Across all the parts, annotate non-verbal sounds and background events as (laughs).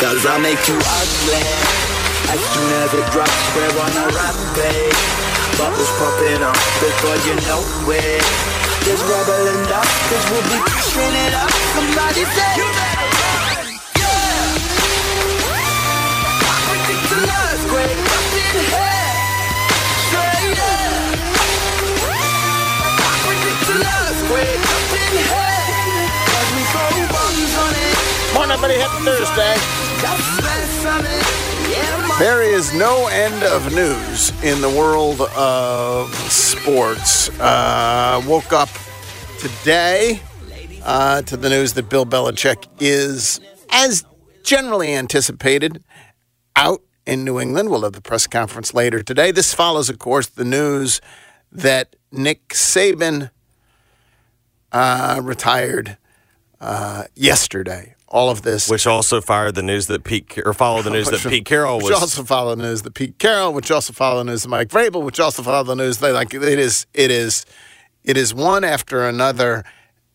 Cause I'll make you ugly as soon as it drops. We're on a rampage. Bubbles popping up before you know it. There's rubble and dust, cause we'll be pushing it up. Somebody say, You better run! Yeah! Ridiculous, great fucking head. Straight up. Ridiculous, great fucking head. 'Cause we on Thursday. There is no end of news in the world of sports. Uh, woke up today uh, to the news that Bill Belichick is, as generally anticipated, out in New England. We'll have the press conference later today. This follows, of course, the news that Nick Saban uh, retired uh, yesterday. All of this. Which also fired the news that Pete or followed the (laughs) news that Pete Carroll which also followed the news that Pete Carroll, which also followed the news that Mike Vrabel, which also follow the news that like it is it is it is one after another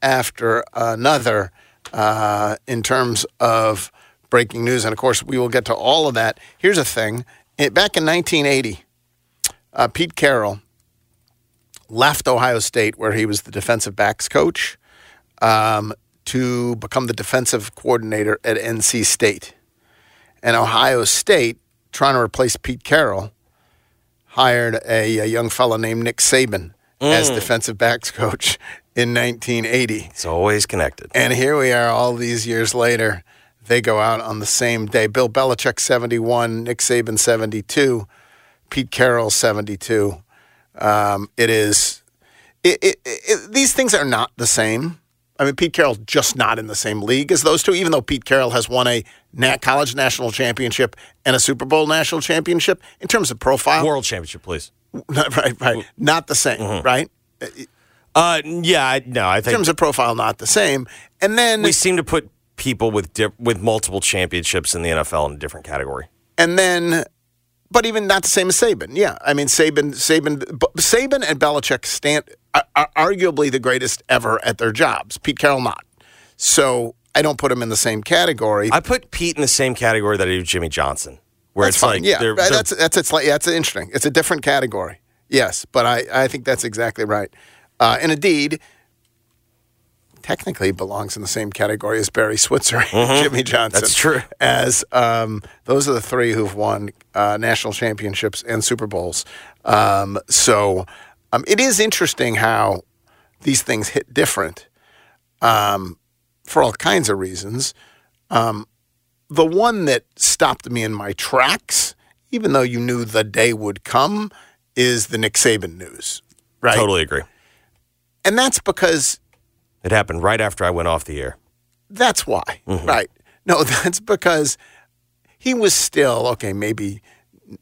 after another uh, in terms of breaking news, and of course we will get to all of that. Here's a thing: It- back in 1980, uh, Pete Carroll left Ohio State, where he was the defensive backs coach, um, to become the defensive coordinator at NC State. And Ohio State, trying to replace Pete Carroll, hired a, a young fellow named Nick Saban as defensive backs coach in 1980. It's always connected. And here we are all these years later. They go out on the same day. Bill Belichick, 71, Nick Saban, 72, Pete Carroll, 72. Um, it is, it, it, it, these things are not the same. I mean, Pete Carroll's just not in the same league as those two, even though Pete Carroll has won a na- college national championship and a Super Bowl national championship. In terms of profile, World Championship, please. (laughs) right, right, not the same, right? Uh, yeah, I- no, I think. In terms of profile, not the same. And then we seem to put people with di- with multiple championships in the NFL in a different category. and then, but even not the same as Saban. Yeah, I mean Saban, Saban, Saban and Belichick stand are, arguably the greatest ever at their jobs. Pete Carroll not. So I don't put him in the same category. I put Pete in the same category that I do Jimmy Johnson, where that's it's fine. like yeah, they're, right, they're- that's that's it's like yeah, it's interesting. It's a different category. Yes, but I I think that's exactly right. Uh, and indeed. Technically belongs in the same category as Barry Switzer and Jimmy Johnson. Mm-hmm. That's true. As um, those are the three who've won uh, national championships and Super Bowls. Um, so um, it is interesting how these things hit different um, for all kinds of reasons. Um, the one that stopped me in my tracks, even though you knew the day would come, is the Nick Saban news, right? totally agree. And that's because It happened right after I went off the air. that's why, right? No, (laughs) that's because he was still okay. Maybe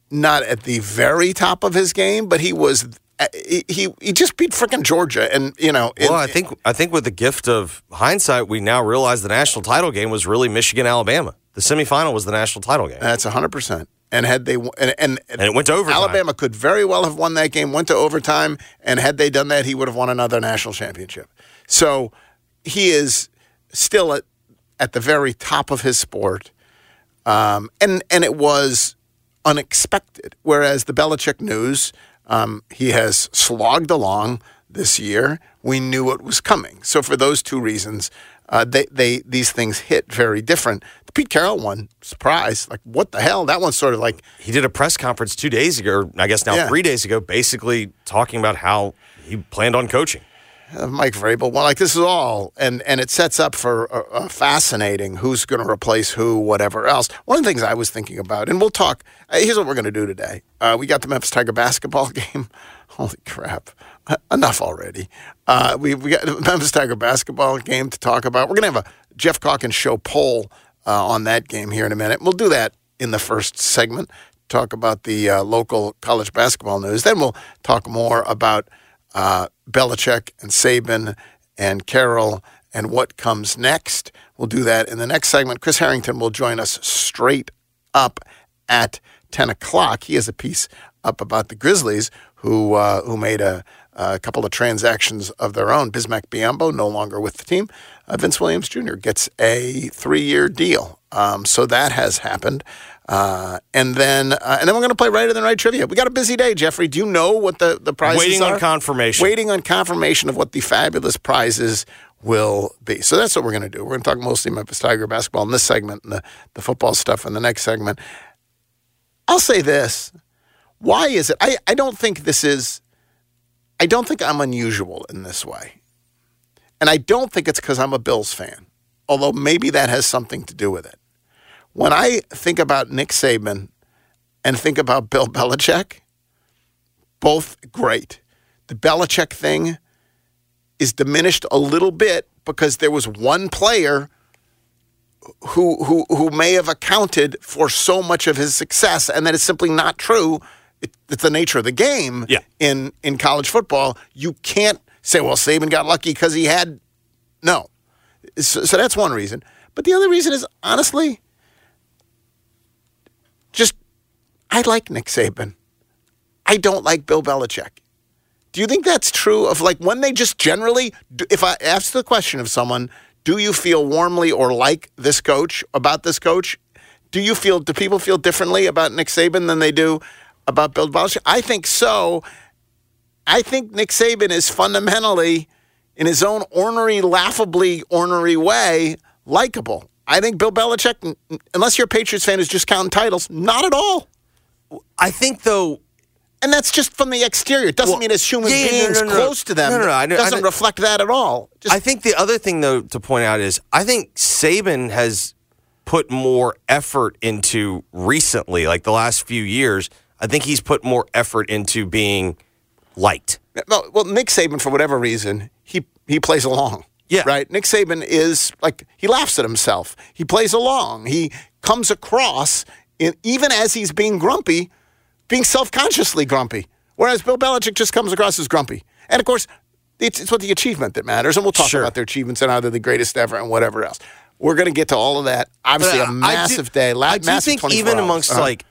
not at the very top of his game, but he was. Uh, He he, just beat freaking Georgia, and you know. Well, I think I think with the gift of hindsight, we now realize the national title game was really Michigan Alabama. The semifinal was the national title game. that's hundred percent. And had they and, and And it went to overtime. Alabama could very well have won that game, went to overtime, and had they done that, he would have won another national championship. So he is still at at the very top of his sport, um, and and it was unexpected. Whereas the Belichick news, um, he has slogged along this year. We knew it was coming. So for those two reasons, uh, they they these things hit very different. The Pete Carroll one, surprise. Like, what the hell? That one's sort of like, He did a press conference two days ago, I guess now Yeah. three days ago, basically talking about how he planned on coaching. Mike Vrabel. Well, like this is all, and and it sets up for a, a fascinating who's going to replace who, whatever else. One of the things I was thinking about, and we'll talk. Uh, here's what we're going to do today. Uh, we got the Memphis Tiger basketball (laughs) game. Holy crap! Uh, Enough already. Uh, we we got the Memphis Tiger basketball game to talk about. We're going to have a Geoff Calkins show poll uh, on that game here in a minute. We'll do that in the first segment. Talk about the uh, local college basketball news. Then we'll talk more about uh, Belichick and Saban and Carroll and what comes next. We'll do that in the next segment. Chris Herrington will join us straight up at 10 o'clock. He has a piece up about the Grizzlies who uh, who made a, a couple of transactions of their own. Bismack Biyombo no longer with the team. Uh, Vince Williams Jr. gets a three-year deal. Um, so that has happened. Uh, and then uh, and then we're going to play right in the right trivia. We got a busy day, Jeffrey. Do you know what the the prizes Waiting are? on confirmation. Waiting on confirmation of what the fabulous prizes will be. So that's what we're going to do. We're going to talk mostly Memphis Tiger basketball in this segment and the, the football stuff in the next segment. I'll say this. Why is it? I, I don't think this is, I don't think I'm unusual in this way. And I don't think it's because I'm a Bills fan, although maybe that has something to do with it. When I think about Nick Saban and think about Bill Belichick, both great. The Belichick thing is diminished a little bit because there was one player who who who may have accounted for so much of his success, and that is simply not true. It, it's the nature of the game. Yeah. In in college football, you can't say, "Well, Saban got lucky because he had." No. So, so that's one reason. But the other reason is honestly, just I like Nick Saban. I don't like Bill Belichick. Do you think that's true of like when they just generally, if I ask the question of someone, do you feel warmly or like this coach about this coach? Do you feel, do people feel differently about Nick Saban than they do about Bill Belichick? I think so. I think Nick Saban is fundamentally, in his own ornery, laughably ornery way, likable. I think Bill Belichick, unless you're a Patriots fan who's just counting titles, not at all. I think though And that's just from the exterior. It doesn't Well, mean as human yeah, yeah, no, beings no, no. close to them. No, no, no, I know- doesn't know- reflect that at all. Just, I think the other thing though to point out is I think Saban has put more effort into recently, like the last few years. I think he's put more effort into being liked. well, Nick Saban, for whatever reason, he he plays along. Yeah. Right. Nick Saban is like he laughs at himself. He plays along. He comes across, in, even as he's being grumpy, being self-consciously grumpy. Whereas Bill Belichick just comes across as grumpy. And of course, it's, it's what the achievement that matters. And we'll talk Sure. about their achievements and how they're the greatest ever and whatever else. We're going to get to all of that. Obviously, a I do- massive day. La- I do massive think even hours. amongst Uh-huh. like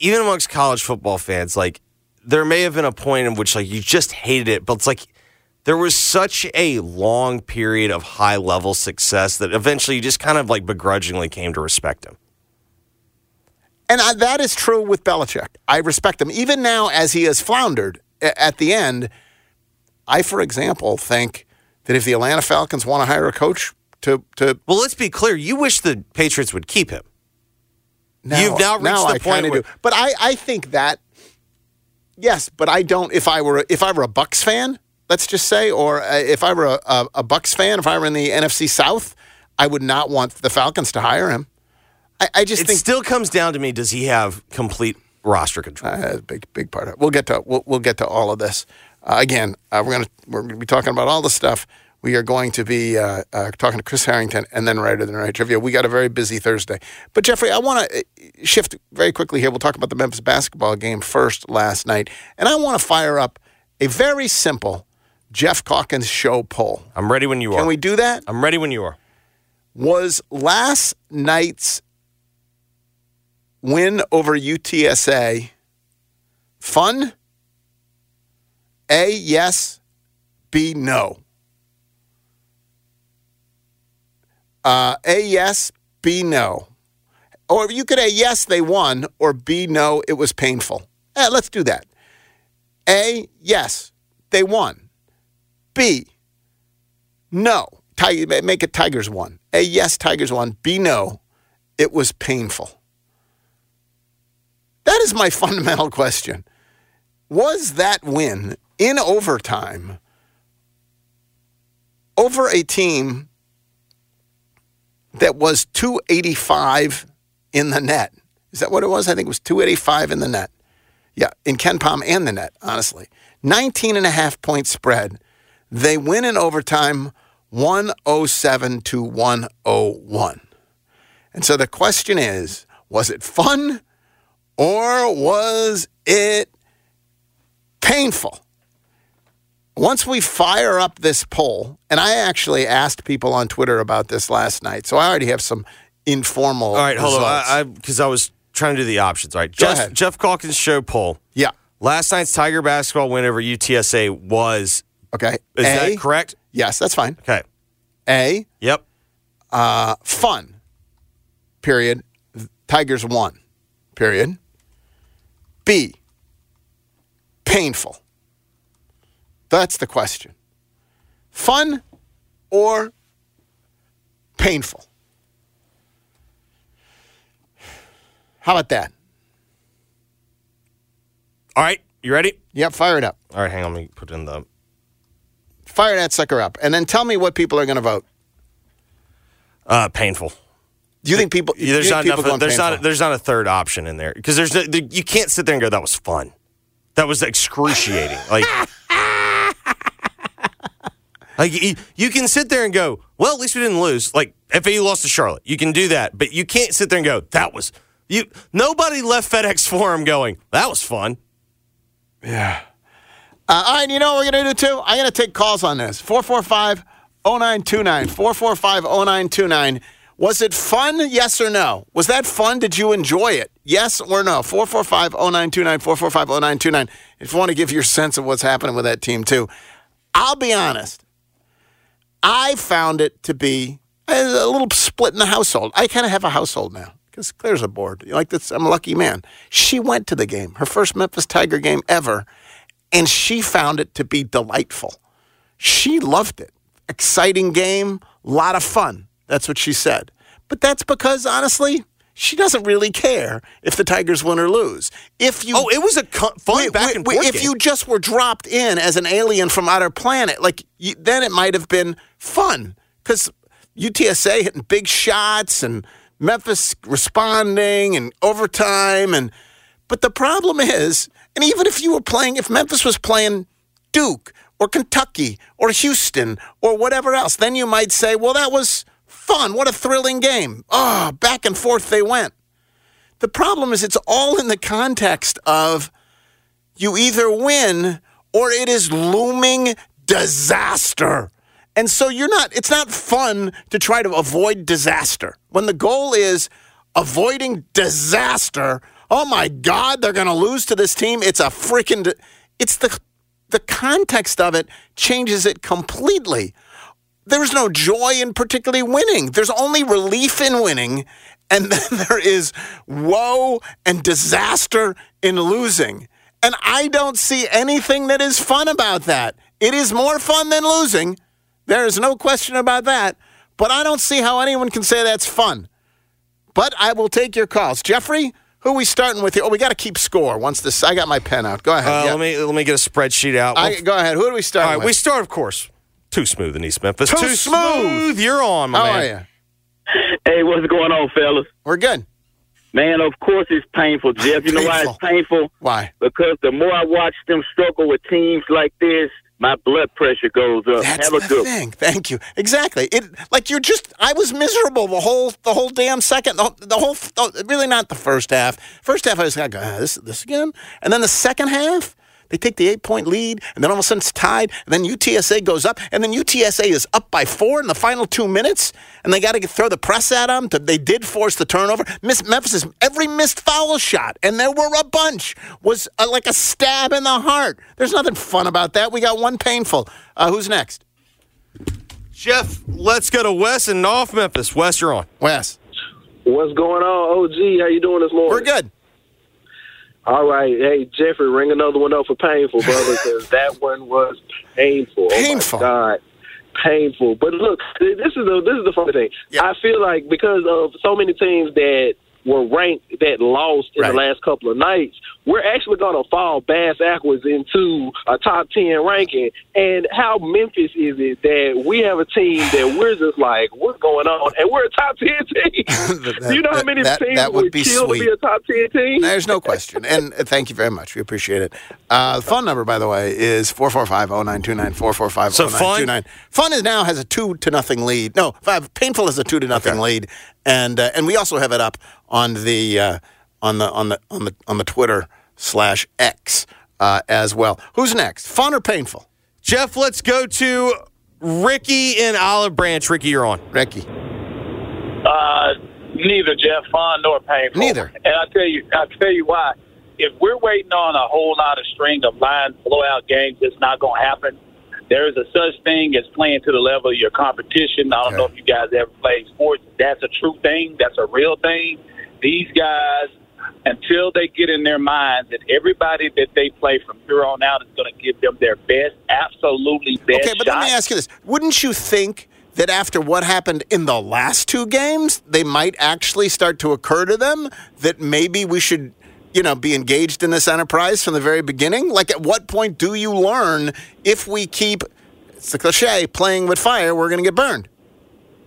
even amongst college football fans, like there may have been a point in which like you just hated it, but it's like there was such a long period of high level success that eventually you just kind of like begrudgingly came to respect him. And I, that is true with Belichick. I respect him. Even now, as he has floundered at the end, I, for example, think that if the Atlanta Falcons want to hire a coach to, to Well, let's be clear. You wish the Patriots would keep him. now, You've now reached the I point where- do. But I, I think that, yes, but I don't, if I were, if I were a Bucks fan, let's just say, or uh, if I were a, a, a Bucks fan, if I were in the NFC South, I would not want the Falcons to hire him. I, I just think It think still comes down to me: Does he have complete roster control? Uh, big, big part of it. We'll get to we'll, we'll get to all of this uh, again. Uh, we're gonna we're gonna be talking about all the stuff. We are going to be uh, uh, talking to Chris Herrington and then right in the right trivia. We got a very busy Thursday, but Jeffrey, I want to shift very quickly here. We'll talk about the Memphis basketball game first last night, and I want to fire up a very simple Geoff Calkins show poll. I'm ready when you are. Can we do that? I'm ready when you are. Was last night's win over UTSA fun? A, yes. B, no. Uh, A, yes. B, no. Or you could A, yes, they won, or B, no, it was painful. Eh, let's do that. A, yes, they won. B, no. Make it Tigers won. A, yes, Tigers won. B, no. it was painful? That is my (laughs) fundamental question. Was that win in overtime over a team that was 285 in the net? Is that what it was? I think it was 285 in the net. Yeah, in KenPom and the net, honestly. 19 and a half point spread. They win in overtime 107 to 101. And so the question is was it fun or was it painful? Once we fire up this poll, and I actually asked people on Twitter about this last night, so I already have some informal. All right, hold results. on. Because I, was trying to do the options. All right, Jeff. Geoff Calkins show poll. yeah. Last night's Tiger basketball win over UTSA was. Okay. Is A, that correct? Yes, that's fine. Okay. A, Yep. uh, fun. Period. Tigers won. Period. B, painful. That's the question. Fun or painful? How about that? All right. You ready? Yep, fire it up. All right. Hang on. Let me put in the. Fire that sucker up. And then tell me what people are going to vote. Uh, painful. Do you think people, There's not enough. There's not. painful? There's not a third option in there because there's. there- You can't sit there and go that was fun. That was excruciating. like. (laughs) Like you, you can sit there and go, well, at least we didn't lose. Like FAU lost to Charlotte, you can do that, but you can't sit there and go, that was you. Nobody left FedEx Forum going, that was fun. Uh, all right, you know what we're going to do too? I'm going to take calls on this. 445 0929. 445 0929. Was it fun? Yes or no? Was that fun? Did you enjoy it? Yes or no? 445 0929. 445 0929. If you want to give your sense of what's happening with that team too. I'll be honest. I found it to be a little split in the household. I kind of have a household now because Claire's aboard. Like this, I'm a lucky man. She went to the game, her first Memphis Tiger game ever, and she found it to be delightful. She loved it. Exciting game, a lot of fun. That's what she said. But that's because honestly, she doesn't really care if the Tigers win or lose. If you Oh, it was a co- fun Wait, back wait, and forth. If game. you just were dropped in as an alien from outer planet, like you, then it might have been fun because UTSA hitting big shots and Memphis responding and overtime and. But the problem is, and even if you were playing, if Memphis was playing Duke or Kentucky or Houston or whatever else, then you might say, well, that was fun. What a thrilling game. Oh, back and forth they went. The problem is, it's all in the context of you either win or it is looming disaster. And so you're not, it's not fun to try to avoid disaster. When the goal is avoiding disaster, oh my God, they're going to lose to this team. It's a freaking. It's the, the context of it changes it completely. There's no joy in particularly winning. There's only relief in winning. And (laughs) then there is woe and disaster in losing. And I don't see anything that is fun about that. It is more fun than losing. There is no question about that. But I don't see how anyone can say that's fun. But I will take your calls. Jeffrey, who are we starting with here? Oh, we got to keep score once this. I got my pen out. Go ahead. uh, Yeah. let me let me get a spreadsheet out. I, go ahead. Who do we start all right, with? we start, of course. Too smooth in East Memphis. Too smooth. You're on, my How man. are you? Hey, what's going on, fellas? We're good. Man, of course it's painful, Jeff. You know why it's painful? Why? Because the more I watch them struggle with teams like this, my blood pressure goes up. That's Have a the good thing. Thank you. Exactly. It like you're just. I was miserable the whole the whole damn second. The, the whole really not the first half. First half I was like, ah, this this again, and then the second half. They take the eight point lead, and then all of a sudden it's tied, and then UTSA goes up, and then UTSA is up by four in the final two minutes, and they got to throw the press at them. They did force the turnover. Miss Memphis, every missed foul shot, and there were a bunch, was uh, like a stab in the heart. There's nothing fun about that. We got one painful. Uh, who's next? Jeff, let's go to Wes and off Memphis. Wes, you're on. Wes. What's going on, OG? How you doing this morning? We're good. All right. Hey, Jeffrey, ring another one up for painful, brother, because (laughs) that one was painful. Painful. Oh, my God. painful. But look, this is the this is the funny thing. I feel like because of so many teams that were ranked that lost in Right. the last couple of nights, we're actually going to fall bass backwards into a top ten ranking. And how Memphis is it that we have a team that we're just like, what's going on? And we're a top ten team. (laughs) That- Do you know how many that- teams that would would be kill sweet. to be a top ten team? There's no question. And uh, thank you very much. We appreciate it. Uh, the phone number, by the way, is 445-0929, 445-0929. So fun? Fun is now has a two to nothing lead. No, five, painful has a two to nothing Okay. lead. And uh, and we also have it up on the uh, on the on the on the on the Twitter slash X uh, as well. Who's next? Fun or painful? Jeff, let's go to Ricky in Olive Branch. Ricky, you're on. Ricky. Uh, neither Jeff fun nor painful. Neither. And I tell you, I tell you why. If we're waiting on a whole lot of string of line blowout games, it's not going to happen. There is a such thing as playing to the level of your competition. I don't know if you guys ever played sports. That's a true thing. That's a real thing. These guys, until they get in their minds that everybody that they play from here on out is going to give them their best, absolutely best Okay, but shot. let me ask you this. Wouldn't you think that after what happened in the last two games, they might actually start to occur to them that maybe we should, you know, be engaged in this enterprise from the very beginning? Like, at what point do you learn if we keep, it's the cliche, playing with fire, we're going to get burned?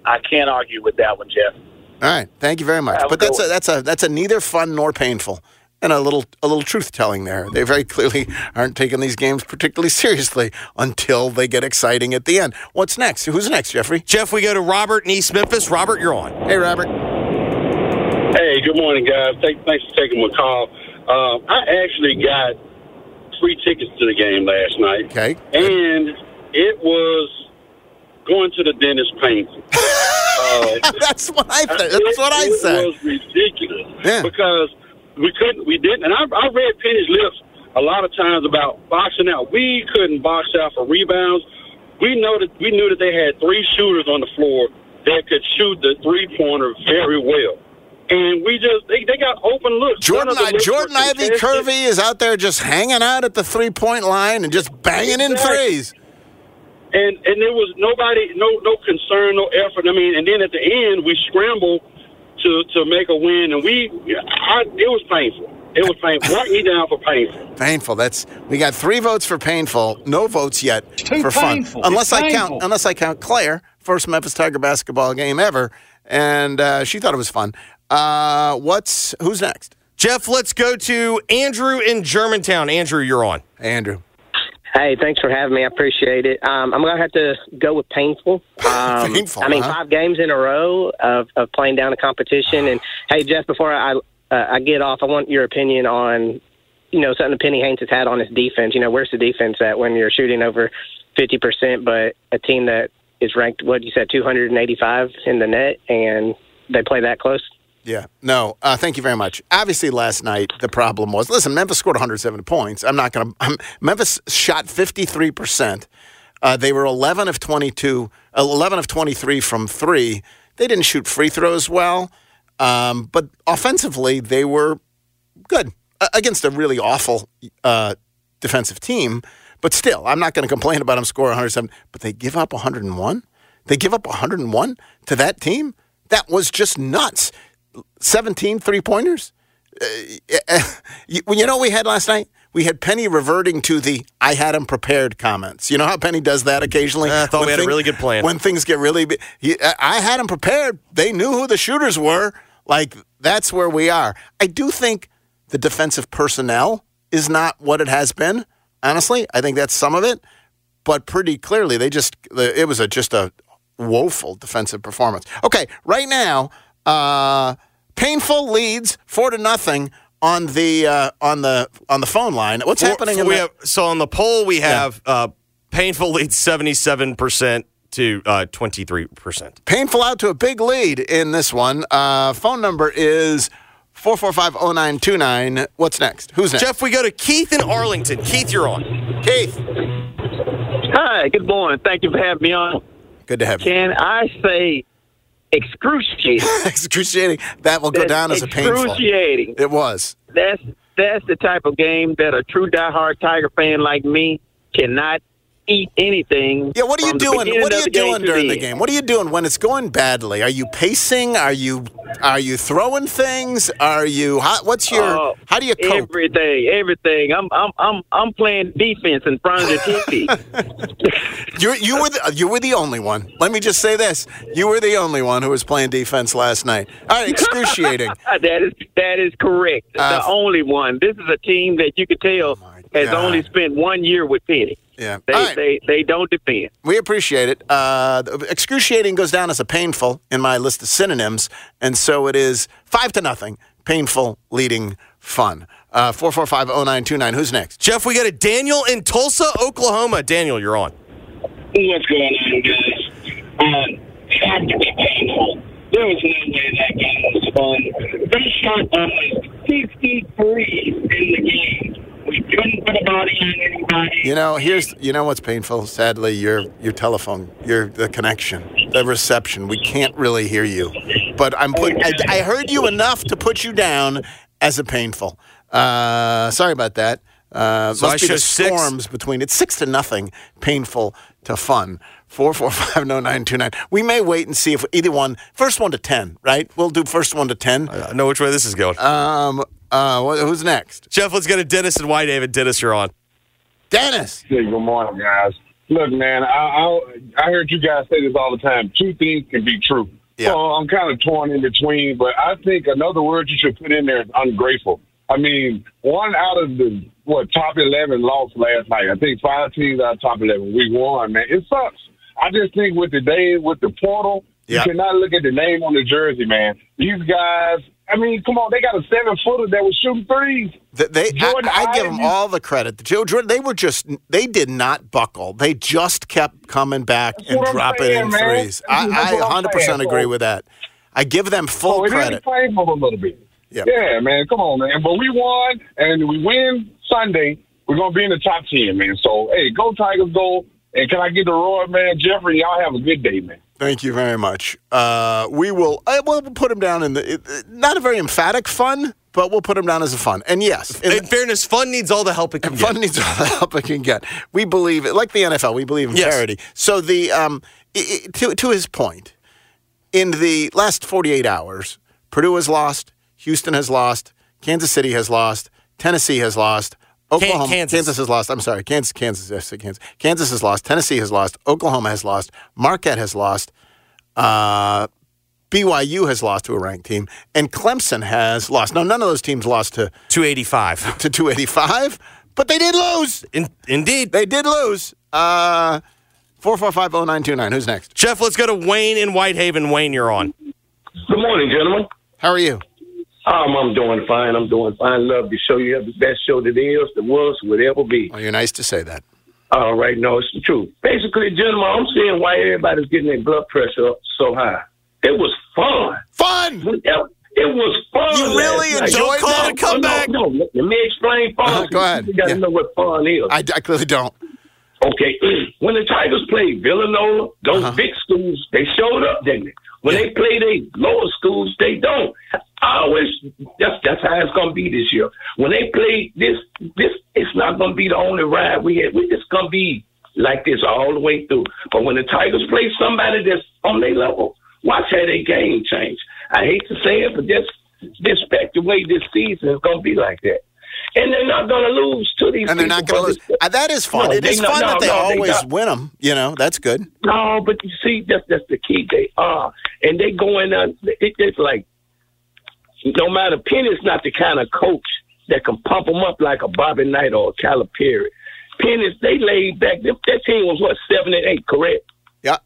I can't argue with that one, Jeff. All right, thank you very much. Have But that's a, that's a that's a neither fun nor painful, and a little a little truth telling there. They very clearly aren't taking these games particularly seriously until they get exciting at the end. What's next? Who's next, Jeffrey? Jeff, we go to Robert in East Memphis. Robert, you're on. Hey, Robert. Hey, good morning, guys. Thank, thanks for taking my call. Um, I actually got free tickets to the game last night, Okay. and it was going to the dentist painful. (laughs) That's what I th- that's what I said. it was ridiculous Yeah. because we couldn't, we didn't, and I, I read Penny's lips a lot of times about boxing out. We couldn't box out for rebounds. We know that we knew that they had three shooters on the floor that could shoot the three pointer very well, and we just they, they got open looks. Jordan I, looks Jordan Ivy. Curry is out there just hanging out at the three point line and just banging in threes. And and there was nobody, no no concern, no effort. I mean, and then at the end we scrambled to to make a win, and we, I, it was painful. It was painful. Mark me (laughs) down for painful. Painful. That's we got three votes for painful, no votes yet for fun. Unless I count unless I count Claire, first Memphis Tiger basketball game ever, and uh, she thought it was fun. Uh, what's who's next? Jeff, let's go to Andrew in Germantown. Andrew, you're on. Andrew. Hey, thanks for having me. I appreciate it. Um, I'm going to have to go with painful. (laughs) Um, Painful, I mean, huh? five games in a row of, of playing down a competition. And hey, Jeff, before I uh, I get off, I want your opinion on you know something that Penny Haynes has had on his defense. You know, where's the defense at when you're shooting over fifty percent, but a team that is ranked what you said 285 in the net, and they play that close. Yeah, no, uh, thank you very much. Obviously, last night the problem was listen, Memphis scored 107 points. I'm not going to. Memphis shot 53 percent. Uh, they were 11 of 22, uh, 11 of 23 from three. They didn't shoot free throws well, um, but offensively they were good uh, against a really awful uh, defensive team. But still, I'm not going to complain about them scoring 107. But they give up 101. They give up 101 to that team. That was just nuts. 17 three pointers. Uh, (laughs) you, you know what we had last night? We had Penny reverting to the "I had him prepared" comments. You know how Penny does that occasionally. I thought When we had a really good plan. When things get really, he, I had him prepared. They knew who the shooters were. Like that's where we are. I do think the defensive personnel is not what it has been. Honestly, I think that's some of it, but pretty clearly they just it was a just a woeful defensive performance. Okay, right now, uh, painful leads four to nothing on the uh, on the on the phone line. What's Four- happening? In we the, have, so on the poll, we have uh, painful leads 77% to uh, 23%. painful out to a big lead in this one. Uh, phone number is four four five zero nine two nine. What's next? Who's next? Jeff, we go to Keith in Arlington. Keith, you're on. Keith. Hi, good morning. Thank you for having me on. Good to have you. Can I say excruciating? (laughs) Excruciating. That will go That's down as a painful. excruciating. It was. That's that's the type of game that a true diehard Tiger fan like me cannot eat anything. Yeah, what are you doing? What are you doing during the end. game? What are you doing when it's going badly? Are you pacing? Are you are you throwing things? Are you how, what's your Uh, how do you cope? Everything, everything. I'm, I'm, I'm, I'm playing defense in front of the TV. (laughs) You you were the, you were the only one. Let me just say this: you were the only one who was playing defense last night. All right, excruciating. (laughs) that is, that is correct. Uh, the only one. This is a team that you could tell has God. only spent one year with Penny. Yeah. They, All right. they, they don't defend. We appreciate it. Uh, excruciating goes down as a painful in my list of synonyms, and so it is five to nothing. Painful leading fun. Uh, Four four five zero nine two nine. Who's next? Jeff, we got a Daniel in Tulsa, Oklahoma. Daniel, you're on. What's going on, guys? Uh, it had to be painful. There was no way that game was fun. They shot almost 53 in the game. We couldn't put a body on anybody. You know, here's you know what's painful. Sadly, your your telephone, your the connection, the reception. We can't really hear you. But I'm put. I, I heard you enough to put you down as a painful. Uh, sorry about that. Uh, So must I be show the six? storms between it's six to nothing, painful to fun. Four four (laughs) five no nine two nine. We may wait and see if either one first one to ten, right? We'll do first one to ten. I know which way this is going. Um. Uh. Who's next? Jeff, let's go to Dennis and White David. Dennis, you're on. Dennis. Hey, good morning, guys. Look, man, I, I I heard you guys say this all the time. Two things can be true. Yeah. So I'm kind of torn in between, but I think another word you should put in there is ungrateful. I mean, one out of the what top eleven lost last night. I think five teams out of top eleven. We won, man. It sucks. I just think with the day with the portal, Yeah. you cannot look at the name on the jersey, man. These guys. I mean, come on, they got a seven footer that was shooting threes. Th- They, I, Jordan I give them all the credit. The Joe Jordan, they were just, they did not buckle. They just kept coming back and dropping saying, in man. threes. I, That's I I'm 100% saying. agree So- with that. I give them oh, full So it credit. a little bit. Yeah. Yeah, man. Come on, man. But we won, and we win Sunday. We're gonna be in the top ten, man. So hey, go Tigers, go! And can I get the roar, man? Jeffrey, y'all have a good day, man. Thank you very much. Uh, we will, uh, we'll put him down in the, it, it- not a very emphatic fun, but we'll put him down as a fun. And yes, in- In fairness, fun needs all the help it can (laughs) fun get. needs all the help it can get. We believe it, like the NFL. We believe in Yes. charity. So the um, i i to to his point, in the last forty eight hours, Purdue has lost, Houston has lost, Kansas City has lost, Tennessee has lost. Oklahoma, Kansas. has lost. I'm sorry, Kansas, Kansas, yes, Kansas. Kansas has lost. Tennessee has lost. Oklahoma has lost. Marquette has lost. Uh, BYU has lost to a ranked team, and Clemson has lost. Now, none of those teams lost to 285. to 285, but they did lose. In, indeed. They did lose. Uh, 4450929. Who's next? Jeff, let's go to Wayne in Whitehaven. Wayne, you're on. Good morning, gentlemen. How are you? Um, I'm doing fine. I'm doing fine. Love the show. You have the best show that is, that was, would ever be. Well, you're nice to say that. All right, no, it's the truth. Basically, gentlemen, I'm seeing why everybody's getting their blood pressure up so high. It was fun. Fun. It was fun. You really last night. enjoyed Don't call that? it a comeback. No, no, let me explain fun. Uh-huh, go ahead. You got to Yeah. know what fun is. I, I clearly don't. Okay, (clears throat) when the Tigers played Villanova, those Uh-huh. big schools, they showed up, didn't they? When they play they lower schools, they don't. I always that's that's how it's gonna be this year. When they play this this it's not gonna be the only ride we had. We just gonna be like this all the way through. But when the Tigers play somebody that's on their level, watch how their game change. I hate to say it, but just expect the way this season is gonna be like that. And they're not gonna lose to these And they're not going to lose. Uh, that is fun. No, it they is not- fun no, that they no, always not. win them. You know, that's good. No, but you see, that's that's the key. They are, and they going on. It, it's like no matter Penny's not the kind of coach that can pump them up like a Bobby Knight or a Calipari. Penny's they laid back. That that team was what seven and eight, correct? Yeah.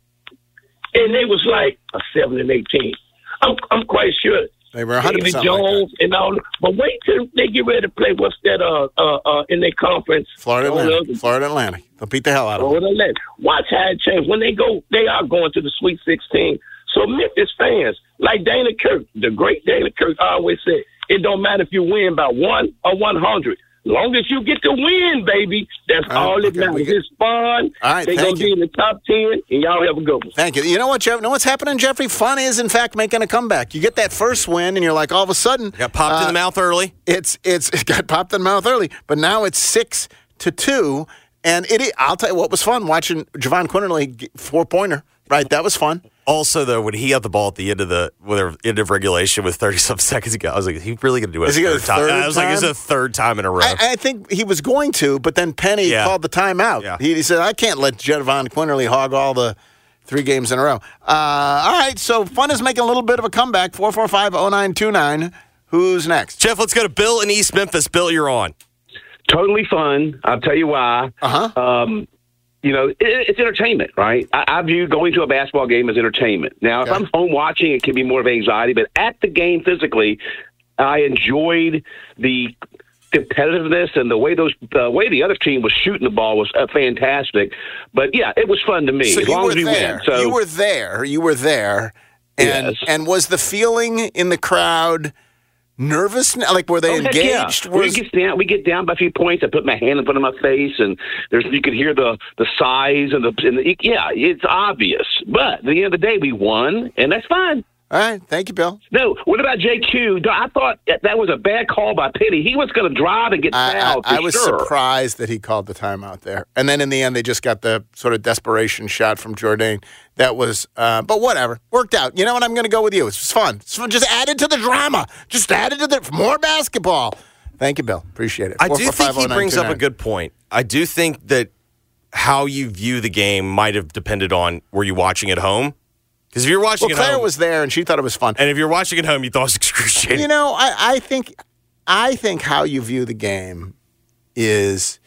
And they was like a seven and eighteen. I'm I'm quite sure. They were 100 David like Jones and all, but wait till they get ready to play. What's that? Uh, uh, uh in their conference, Florida Atlantic. Florida Atlantic. They'll beat the hell out of them. Florida Atlantic. Watch how it changes. When they go, they are going to the Sweet 16. So Memphis fans, like Dana Kirk, the great Dana Kirk always said, it don't matter if you win by one or 100. Long as you get to win, baby, that's All right, all that okay, matters. get- It's fun. All right, They're thank going to be in the top 10, and y'all have a good one. Thank you. You know what, Jeff? Know what's happening, Jeffrey? Fun is, in fact, making a comeback. You get that first win, and you're like, all of a sudden, Got popped in uh, the mouth early. It's it's it got popped in the mouth early, but now it's six to two, And it, I'll tell you what was fun watching Jahvon Quinerly four pointer. Right, that was fun. Also, though, when he got the ball at the end of the whatever, end of regulation with thirty some (laughs) seconds ago, I was like, "Is he really going to do it?" Is a he gonna third time? third I was like, "It's a third time in a row." I, I think he was going to, but then Penny Yeah. called the timeout. Yeah. He, he said, "I can't let Jahvon Quinerly hog all the three games in a row." Uh, all right, so fun is making a little bit of a comeback. Four four five zero nine two nine. Who's next? Jeff, let's go to Bill in East Memphis. Bill, you're on. totally fun. I'll tell you why. Uh huh. Um, you know, it, it's entertainment, right? I, I view going to a basketball game as entertainment. Now, if I'm home watching, it can be more of anxiety, but at the game physically, I enjoyed the competitiveness and the way those the way the other team was shooting the ball was uh, fantastic. But yeah, it was fun to me So as you long were as we there. win. So you were there. You were there. And Yes. and was the feeling in the crowd nervous? now? Like were they Oh, engaged? Yeah. We get down. We get down by a few points. I put my hand in front of my face, and there's you could hear the the sighs and the, and the yeah. It's obvious, but at the end of the day, we won, and that's fine. All right. Thank you, Bill. No, what about JQ? I thought that that was a bad call by Penny. He was going to drive and get I, I, fouled. I was sure. surprised that he called the timeout there, and then in the end, they just got the sort of desperation shot from Jordan. That was, uh, but whatever, worked out. You know what? I'm going to go with you. It's just fun. It's fun. Just added to the drama. Just added to the more basketball. Thank you, Bill. Appreciate it. I do think he brings up a good point. I do think that how you view the game might have depended on were you watching at home? Because if you're watching Well, Claire home, was there, and she thought it was fun. and if you're watching at home, you thought it was (laughs) excruciating. You know, I, I think I think how you view the game is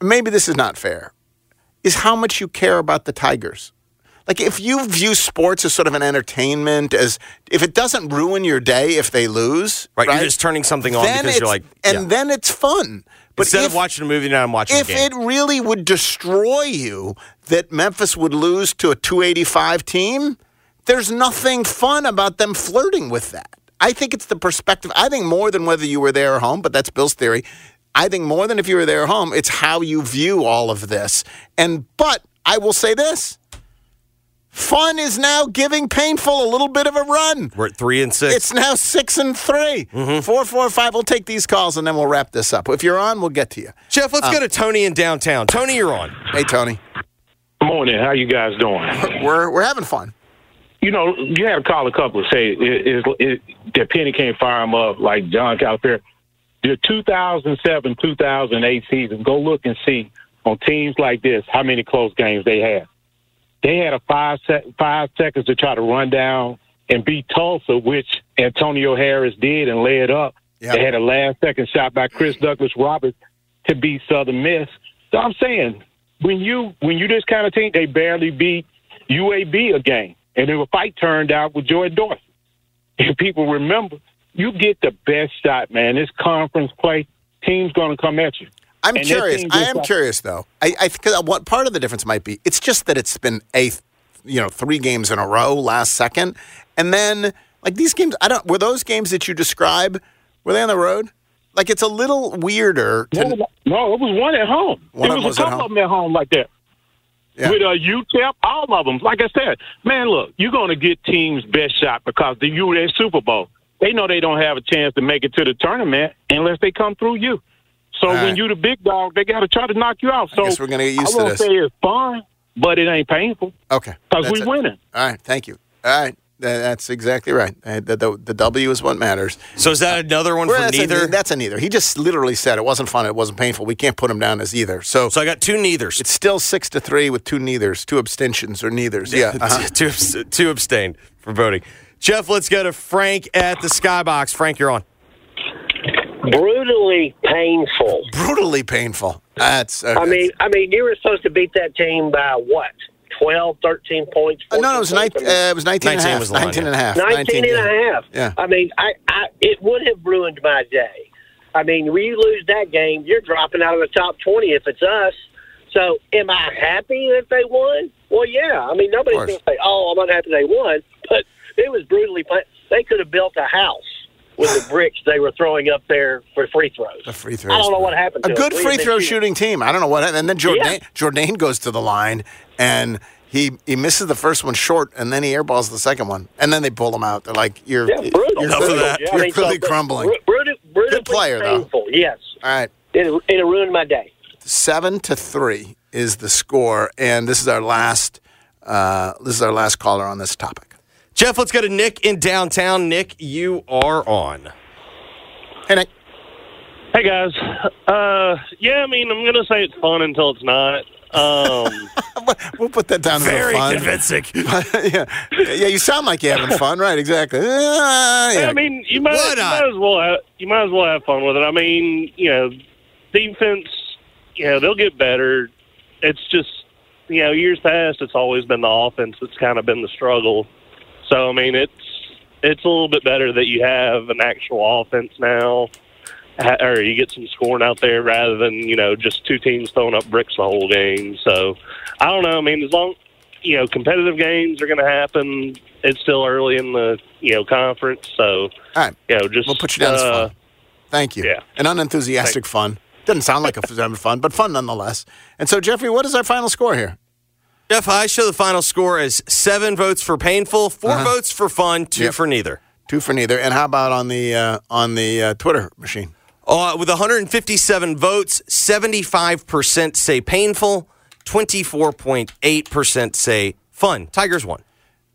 maybe this is not fair. Is how much you care about the Tigers. Like if you view sports as sort of an entertainment, as if it doesn't ruin your day if they lose, right, right? you're just turning something on because you're like, and then it's fun. But instead if, of watching a movie, now I'm watching if a game. it really would destroy you that Memphis would lose to a 285 team, there's nothing fun about them flirting with that. I think it's the perspective. I think more than whether you were there or home, but that's Bill's theory. I think more than if you were there or home, it's how you view all of this. And but I will say this. Fun is now giving painful a little bit of a run. We're at three and 6 It's now six and 3 Mm-hmm. Four, four, five. We'll take these calls and then we'll wrap this up. If you're on, we'll get to you. Jeff, let's Um, go to Tony in downtown. Tony, you're on. Hey, Tony. Morning. How you guys doing? (laughs) We're we're having fun. You know, you had to call a couple and say it, it, it, that Penny can't fire him up like John Calipari. The 2007 2008 season, go look and see on teams like this how many close games they had. They had a five sec- five seconds to try to run down and beat Tulsa, which Antonio Harris did and it up. Yeah. They had a last second shot by Chris Douglas Roberts to beat Southern Miss. So I'm saying when you when you this kind of team, they barely beat UAB a game, and then a fight turned out with Joey Dorsey. (laughs) If people remember, you get the best shot, man. This conference play, team's going to come at you. I'm And curious. I am curious though. I, I think what part of the difference might be. It's just that it's been a, you know, three games in a row last second, and then like these games. I don't. Were those games that you describe? Were they on the road? Like it's a little weirder. To, No, no, it was one at home. One it was, was a couple of them at home like that. Yeah. With uh, UTEP, all of them. Like I said, man, look, you're going to get teams' best shot because the you Super Bowl. They know they don't have a chance to make it to the tournament unless they come through you. So All when right. you the big dog, they got to try to knock you out. So guess we're gonna get used I to won't this. say it's fun, but it ain't painful okay, because we it. winning. All right, thank you. All right, that's exactly right. Uh, The, the, the W is what matters. So is that another one Well, for that's neither? A, that's a neither. He just literally said it wasn't fun. It wasn't painful. We can't put him down as either. So, so I got two neithers. it's still six to three with two neithers, two abstentions or neithers. Yeah. uh-huh. (laughs) two, two abstain for voting. Jeff, let's go to Frank at the Skybox. Frank, you're on. Brutally painful. Brutally painful. That's. Uh, I mean, I mean, you were supposed to beat that team by what? 12, 13 points? Uh, no, no, it was, 14 19, points? uh, it was 19 and a half. was the 19 yeah. and a half. 19 and yeah. a half. Yeah. I mean, I, I, it would have ruined my day. I mean, we lose that game, you're dropping out of the top 20 if it's us. So, am I happy that they won? Well, yeah. I mean, nobody's going to say, "Oh, I'm unhappy they won," but it was brutally. pa- They could have built a house with the bricks they were throwing up there for free throws. The free throws. I don't know what happened. A good. Free throw shooting- team. I don't know what. And then Jordan, Yeah. Jordan goes to the line and he he misses the first one short, and then he airballs the second one, and then they pull him out. They're like, "You're, Yeah, brutal. you're, of that. Yeah, you're mean, so- clearly crumbling." bru- brutal- Good player, though. Yes, All right. it, it ruined my day. seven to three is the score, and this is our last. Uh, this is our last caller on this topic. Jeff, let's go to Nick in downtown. Nick, you are on. Hey, Nick. Hey guys. Uh, yeah, I mean, I'm gonna say it's fun until it's not. Um, (laughs) we'll put that down. Very to fun. convincing. (laughs) yeah, yeah. You sound like you're having fun, right? Exactly. Uh, yeah. I mean, you might, you might as well have, you might as well have fun with it. I mean, you know, defense, you know, they'll get better. It's just, you know, years past, it's always been the offense that's kind of been the struggle. So I mean, it's it's a little bit better that you have an actual offense now, or you get some scoring out there rather than you know just two teams throwing up bricks the whole game. So I don't know. I mean, as long you know, competitive games are going to happen. It's still early in the you know conference, so All right. you know, just We'll put you down as uh, fun. Thank you. yeah. An unenthusiastic fun. Doesn't sound like a (laughs) fun, but fun nonetheless. And so, Jeffrey, what is our final score here? Jeff, I show the final score as seven votes for painful, 4 Uh-huh. votes for fun, two Yep. for neither. Two for neither. And how about on the uh, on the uh, Twitter machine? Uh, with 157 votes, 75% say painful, 24.8% say fun. Tigers won.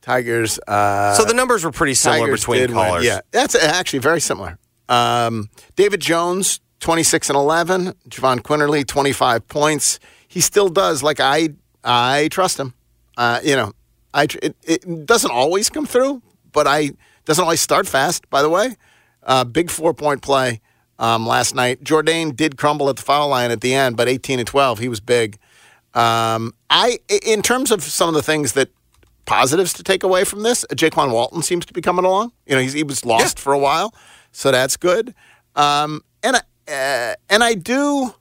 Tigers. Uh, so the numbers were pretty similar Tigers between did win. Yeah, that's actually very similar. Um, David Jones, 26 and 11. Jahvon Quinerly, 25 points. He still does. Like, I I trust him. Uh, you know, I tr- it, it doesn't always come through, but I doesn't always start fast, by the way. Uh, big four point play um, last night. Jordan did crumble at the foul line at the end, but 18 and 12, he was big. Um, I, in terms of some of the things that positives to take away from this, Jaykwon Walton seems to be coming along. You know, he's, he was lost for a while, so that's good. Um, and I, uh, and I do,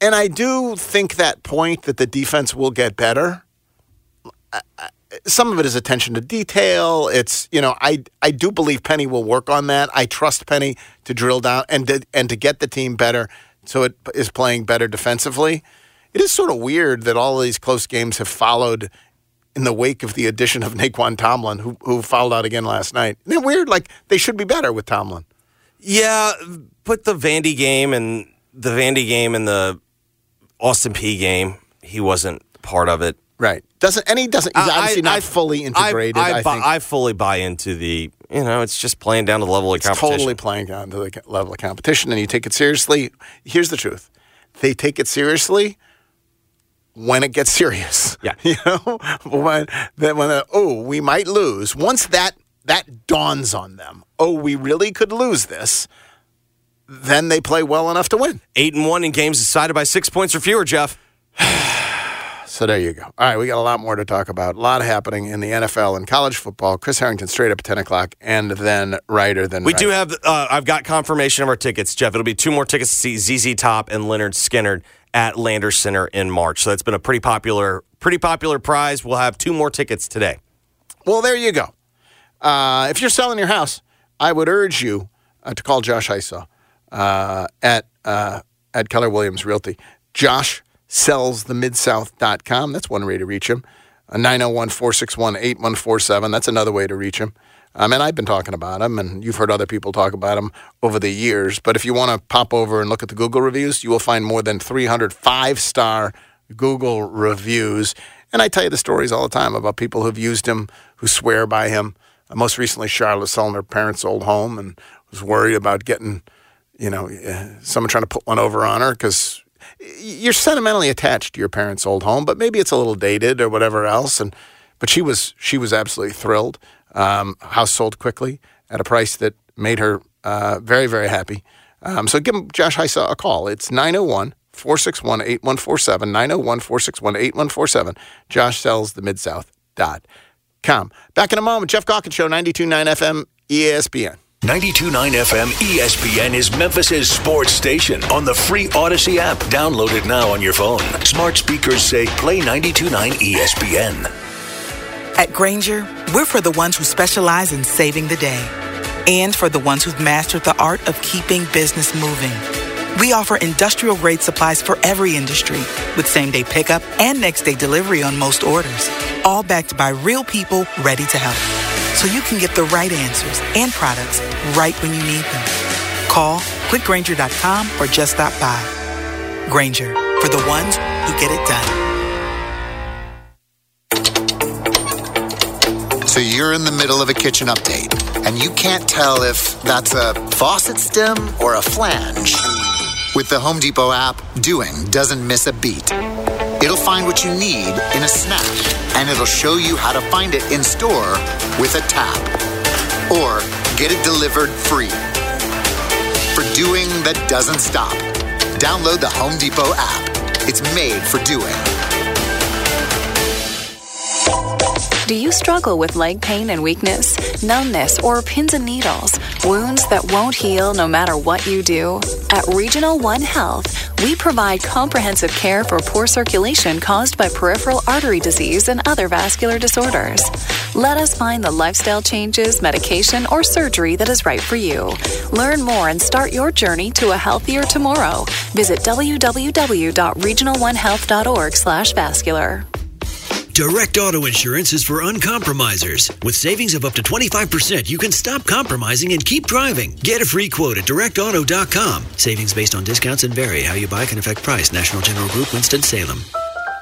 and I do think that point that the defense will get better. Some of it is attention to detail. It's you know I I do believe Penny will work on that. I trust Penny to drill down and to, and to get the team better, so it is playing better defensively. It is sort of weird that all of these close games have followed in the wake of the addition of (laughs) Nae'Qwan Tomlin, who who fouled out again last night. Isn't it weird? Like they should be better with Tomlin. Yeah, but the Vandy game and the Vandy game and the Austin Peay game, he wasn't part of it. Right. Doesn't and he doesn't. He's obviously not fully integrated. I, I, bu- think I fully buy into the. You know, it's just playing down to the level of it's competition. totally playing down to the level of competition, and you take it seriously. Here's the truth: they take it seriously when it gets serious. (laughs) Yeah. You know, when then when uh, oh we might lose. Once that that dawns on them, oh we really could lose this. Then they play well enough to win. Eight and one in games decided by six points or fewer. Jeff. (sighs) So there you go. All right, we got a lot more to talk about. A lot happening in the NFL and college football. Chris Herrington straight up at ten o'clock, and then Ryder. Then We do have. Uh, I've got confirmation of our tickets, Jeff. It'll be two more tickets to see ZZ Top and Lynyrd Skynyrd at Lander Center in March. So that's been a pretty popular, pretty popular prize. We'll have two more tickets today. Well, there you go. Uh, if you're selling your house, I would urge you uh, to call Josh uh, at uh, at Keller Williams Realty. Josh sells the midsouth.com. That's one way to reach him. Uh, 901 461 8147. That's another way to reach him. Um, and I've been talking about him, and you've heard other people talk about him over the years. But if you want to pop over and look at the Google reviews, you will find more than 300 five star Google reviews. And I tell you the stories all the time about people who've used him, who swear by him. Uh, most recently, Charlotte selling her parents' old home and was worried about getting, you know, uh, someone trying to put one over on her because you're sentimentally attached to your parents' old home, but maybe it's a little dated or whatever else. And but she was she was absolutely thrilled. Um, house sold quickly at a price that made her uh, very very happy. Um, so give Josh Heisa a call. It's 901 461 8147. 901 461 8147. Josh sells the Mid South dot com. Back in a moment. Geoff Calkins Show, 92.9 FM, ESPN. 92.9 FM ESPN is Memphis' sports station on the free Audacy app. Download it now on your phone. Smart speakers say play 92.9 ESPN. At Grainger, we're for the ones who specialize in saving the day and for the ones who've mastered the art of keeping business moving. We offer industrial grade supplies for every industry with same day pickup and next day delivery on most orders, all backed by real people ready to help. So you can get the right answers and products right when you need them. Call quickgranger.com or just stop by. Grainger, for the ones who get it done. So you're in the middle of a kitchen update, and you can't tell if that's a faucet stem or a flange. With the Home Depot app, doing doesn't miss a beat. It'll find what you need in a snap, and it'll show you how to find it in store with a tap. Or get it delivered free. For doing that doesn't stop. Download the Home Depot app. It's made for doing. Do you struggle with leg pain and weakness, numbness, or pins and needles, wounds that won't heal no matter what you do? At Regional One Health, we provide comprehensive care for poor circulation caused by peripheral artery disease and other vascular disorders. Let us find the lifestyle changes, medication, or surgery that is right for you. Learn more and start your journey to a healthier tomorrow. Visit www.regional1health.org/vascular. Direct auto insurance is for uncompromisers. With savings of up to 25%, you can stop compromising and keep driving. Get a free quote at directauto.com. Savings based on discounts and vary. How you buy can affect price. National General Group, Winston-Salem.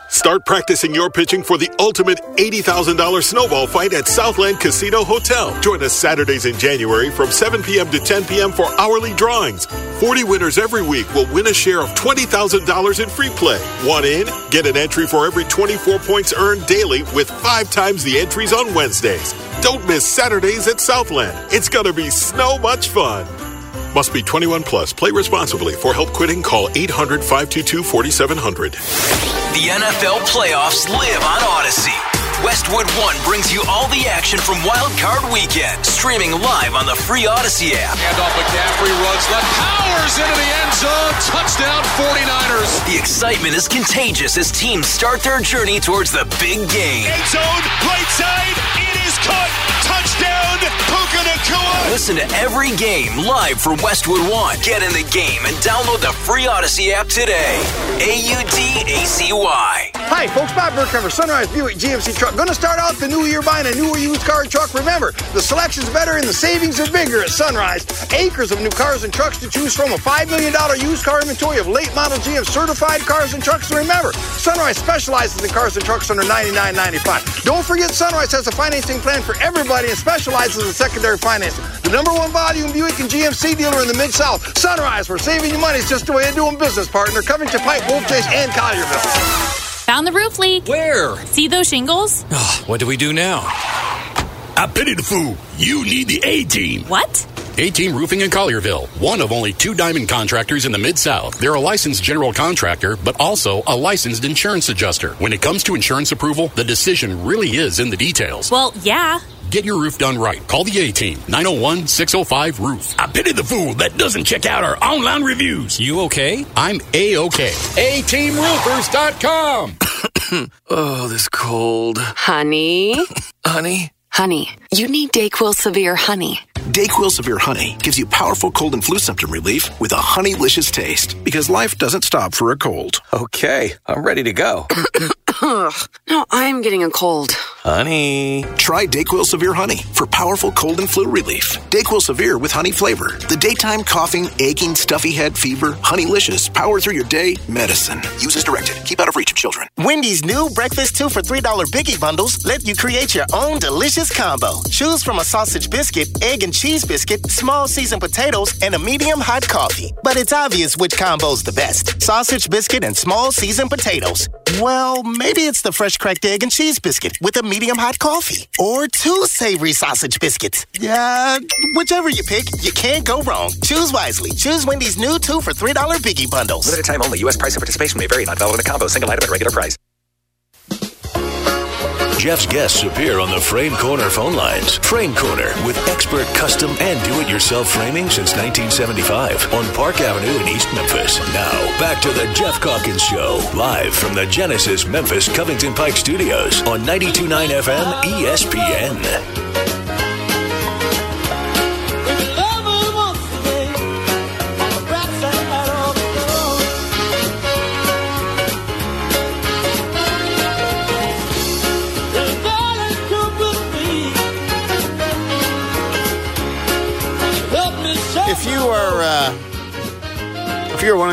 Start practicing your pitching for the ultimate $80,000 snowball fight at Southland Casino Hotel. Join us Saturdays in January from 7 p.m. to 10 p.m. for hourly drawings. 40 winners every week will win a share of $20,000 in free play. Want in? Get an entry for every 24 points earned daily with five times the entries on Wednesdays. Don't miss Saturdays at Southland. It's going to be so much fun. Must be 21 plus. Play responsibly. For help quitting, call 800 522 4700. The NFL playoffs live on Audacy. Westwood One brings you all the action from Wild Card Weekend, streaming live on the free Audacy app. And off McCaffrey runs left, powers into the end zone, touchdown 49ers. The excitement is contagious as teams start their journey towards the big game. End zone, right side, it is caught, touchdown, Puka Nacua. Listen to every game live from Westwood One. Get in the game and download the free Audacy app today. A U D A C Y. Hi, folks. Bob Burkhammer, Sunrise Buick GMC truck. Going to start out the new year buying a newer used car and truck. Remember, the selection's better and the savings are bigger at Sunrise. Acres of new cars and trucks to choose from. A $5 million used car inventory of late model GM certified cars and trucks. And remember, Sunrise specializes in cars and trucks under $99.95. Don't forget, Sunrise has a financing plan for everybody and specializes in secondary financing. The number one volume Buick and GMC dealer in the Mid South. Sunrise, we're saving you money. It's just the way of doing business, partner. Covington Pike, Wolf Chase, and Collierville. Found the roof leak. Where? See those shingles? Oh, what do we do now? I pity the fool. You need the A team. What? A Team Roofing in Collierville, one of only two diamond contractors in the Mid South. They're a licensed general contractor, but also a licensed insurance adjuster. When it comes to insurance approval, the decision really is in the details. Well, yeah. Get your roof done right. Call the A Team, 901 605 Roof. I pity the fool that doesn't check out our online reviews. You okay? I'm A OK. A ATeamRoofers.com. (coughs) oh, this cold. Honey? (coughs) Honey? Honey, you need Dayquil Severe Honey. Dayquil Severe Honey gives you powerful cold and flu symptom relief with a honeylicious taste because life doesn't stop for a cold. Okay, I'm ready to go. (coughs) no, I'm getting a cold. Honey. Try Dayquil Severe Honey for powerful cold and flu relief. Dayquil Severe with honey flavor. The daytime coughing, aching, stuffy head, fever, honeylicious, power through your day medicine. Use as directed. Keep out of reach of children. Wendy's new breakfast two for $3 biggie bundles let you create your own delicious combo. Choose from a sausage biscuit, egg and cheese biscuit, small seasoned potatoes, and a medium hot coffee. But it's obvious which combo's the best. Sausage biscuit and small seasoned potatoes. Well, maybe it's the fresh cracked egg and cheese biscuit with a medium hot coffee. Or two savory sausage biscuits. Yeah, whichever you pick, you can't go wrong. Choose wisely. Choose Wendy's new two for $3 biggie bundles. Limited time only. U.S. price and participation may vary. Not valid in a combo. Single item at regular price. Jeff's guests appear on the Frame Corner phone lines. Frame Corner with expert custom and do-it-yourself framing since 1975 on Park Avenue in East Memphis. Now, back to the Geoff Calkins Show, live from the Genesis Memphis Covington Pike Studios on 92.9 FM ESPN.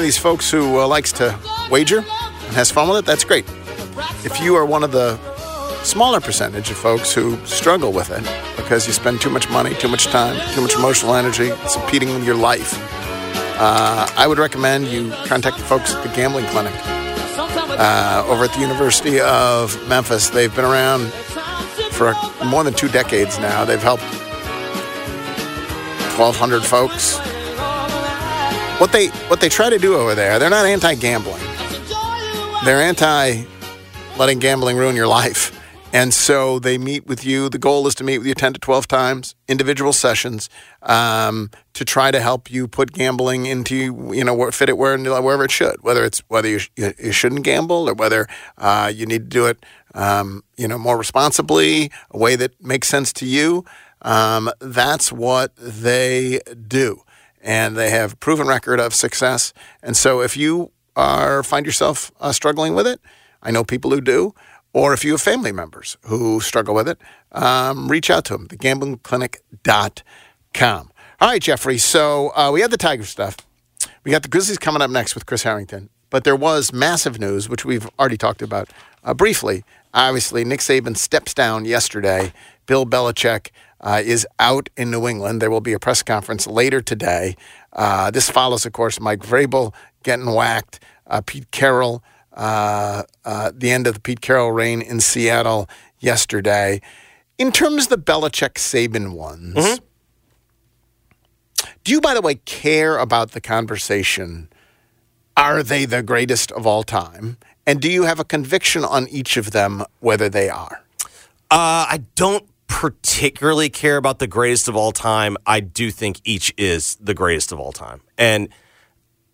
Of these folks who uh, likes to wager and has fun with it, that's great. If you are one of the smaller percentage of folks who struggle with it because you spend too much money, too much time, too much emotional energy, it's impeding your life, uh, I would recommend you contact the folks at the Gambling Clinic uh, over at the University of Memphis. They've been around for more than two decades now. They've helped 1,200 folks. What they what they try to do over there, they're not anti-gambling. They're anti letting gambling ruin your life. And so they meet with you. The goal is to meet with you 10 to 12 times, individual sessions, um, to try to help you put gambling into, you know, fit it where, wherever it should, whether it's whether you, you shouldn't gamble or whether uh, you need to do it, um, you know, more responsibly, a way that makes sense to you. Um, that's what they do. And they have proven record of success. And so if you are find yourself uh, struggling with it, I know people who do or if you have family members who struggle with it, um, reach out to them, thegamblingclinic.com. All right, Jeffrey. So uh, we had the Tiger stuff. We got the Grizzlies coming up next with Chris Herrington. But there was massive news, which we've already talked about uh, briefly. Obviously, Nick Saban steps down yesterday. Bill Belichick uh, is out in New England. There will be a press conference later today. Uh, this follows, of course, Mike Vrabel getting whacked, uh, Pete Carroll uh, uh, the end of the Pete Carroll reign in Seattle yesterday. In terms of the Belichick Saban ones, mm-hmm. do you, by the way, care about the conversation? Are they the greatest of all time? And do you have a conviction on each of them whether they are? Uh, I don't particularly care about the greatest of all time. I do think each is the greatest of all time. And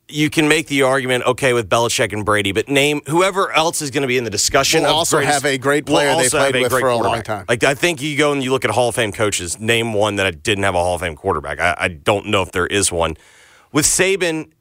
you can make the argument, okay, with Belichick and Brady, but name whoever else is going to be in the discussion. We'll also greatest, have a great player we'll they played with for a long time. Like I think you go and you look at Hall of Fame coaches. Name one that didn't have a Hall of Fame quarterback. I, I don't know if there is one. With Saban,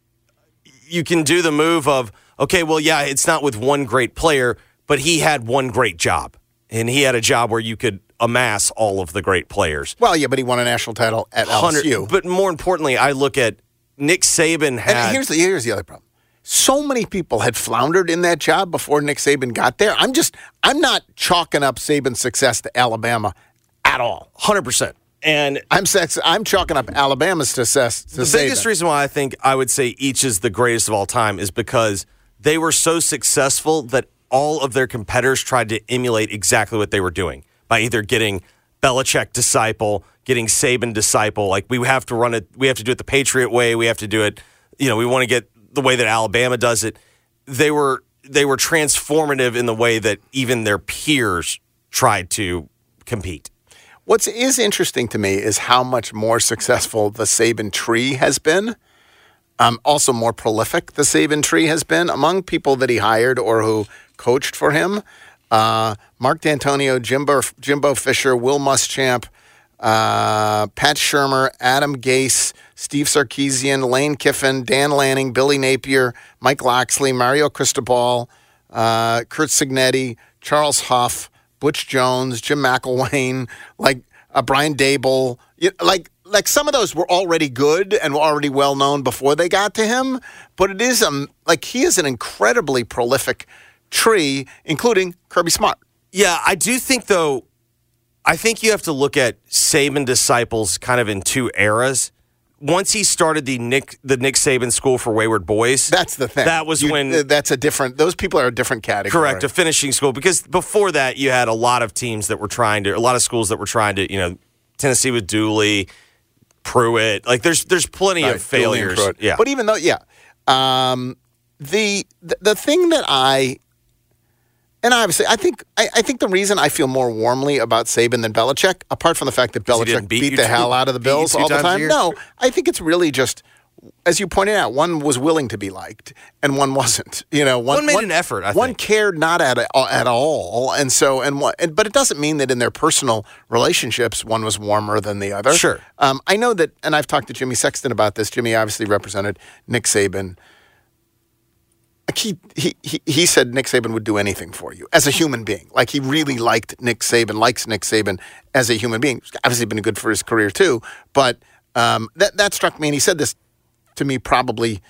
you can do the move of okay, well, yeah, it's not with one great player, but he had one great job, and he had a job where you could amass all of the great players. Well, yeah, but he won a national title at LSU. But more importantly, I look at Nick Saban had. And here's the here's the other problem. So many people had floundered in that job before Nick Saban got there. I'm just I'm not chalking up Saban's success to Alabama at all. Hundred percent. And I'm sex, I'm chalking up Alabama's success to the Saban. biggest reason why I think I would say each is the greatest of all time is because they were so successful that all of their competitors tried to emulate exactly what they were doing by either getting Belichick disciple, getting Saban disciple. Like we have to run it, we have to do it the Patriot way. We have to do it. You know, we want to get the way that Alabama does it. They were they were transformative in the way that even their peers tried to compete. What is interesting to me is how much more successful the Saban tree has been. Um, also, more prolific the Saban tree has been among people that he hired or who coached for him. Uh, Mark Dantonio, Jimbo, Jimbo Fisher, Will Muschamp, uh, Pat Shurmur, Adam Gase, Steve Sarkisian, Lane Kiffin, Dan Lanning, Billy Napier, Mike Locksley, Mario Cristobal, uh, Curt Cignetti, Charles Huff, Butch Jones, Jim McElwain, (laughs) like uh, Brian Daboll. like like some of those were already good and were already well known before they got to him. But it is um like he is an incredibly prolific tree, including Kirby Smart. Yeah, I do think though. I think you have to look at Saban disciples kind of in two eras. Once he started the Nick the Nick Saban School for Wayward Boys, that's the thing. That was You- when uh, that's a different. Those people are a different category. correct a finishing school because before that you had a lot of teams that were trying to a lot of schools that were trying to you know Tennessee with Dooley, Pruitt. Like there's there's plenty Right, of failures. Yeah, But even though, yeah, um, the, the the thing that I and obviously I think I, I think the reason I feel more warmly about Saban than Belichick, apart from the fact that Belichick beat beat, the two- hell out of the Bills all the time, no, I think it's really just. As you pointed out, one was willing to be liked, and one wasn't. You know, one, One made an effort, I one think. cared not at at all, and so and what. And, but it doesn't mean that in their personal relationships, one was warmer than the other. Sure. Um, I know that, and I've talked to Jimmy Sexton about this. Jimmy obviously represented Nick Saban. Like he, he, he, he said Nick Saban would do anything for you as a human being. Like he really liked Nick Saban, likes Nick Saban as a human being. He's obviously been good for his career too. But um, that, that struck me, and he said this to me probably,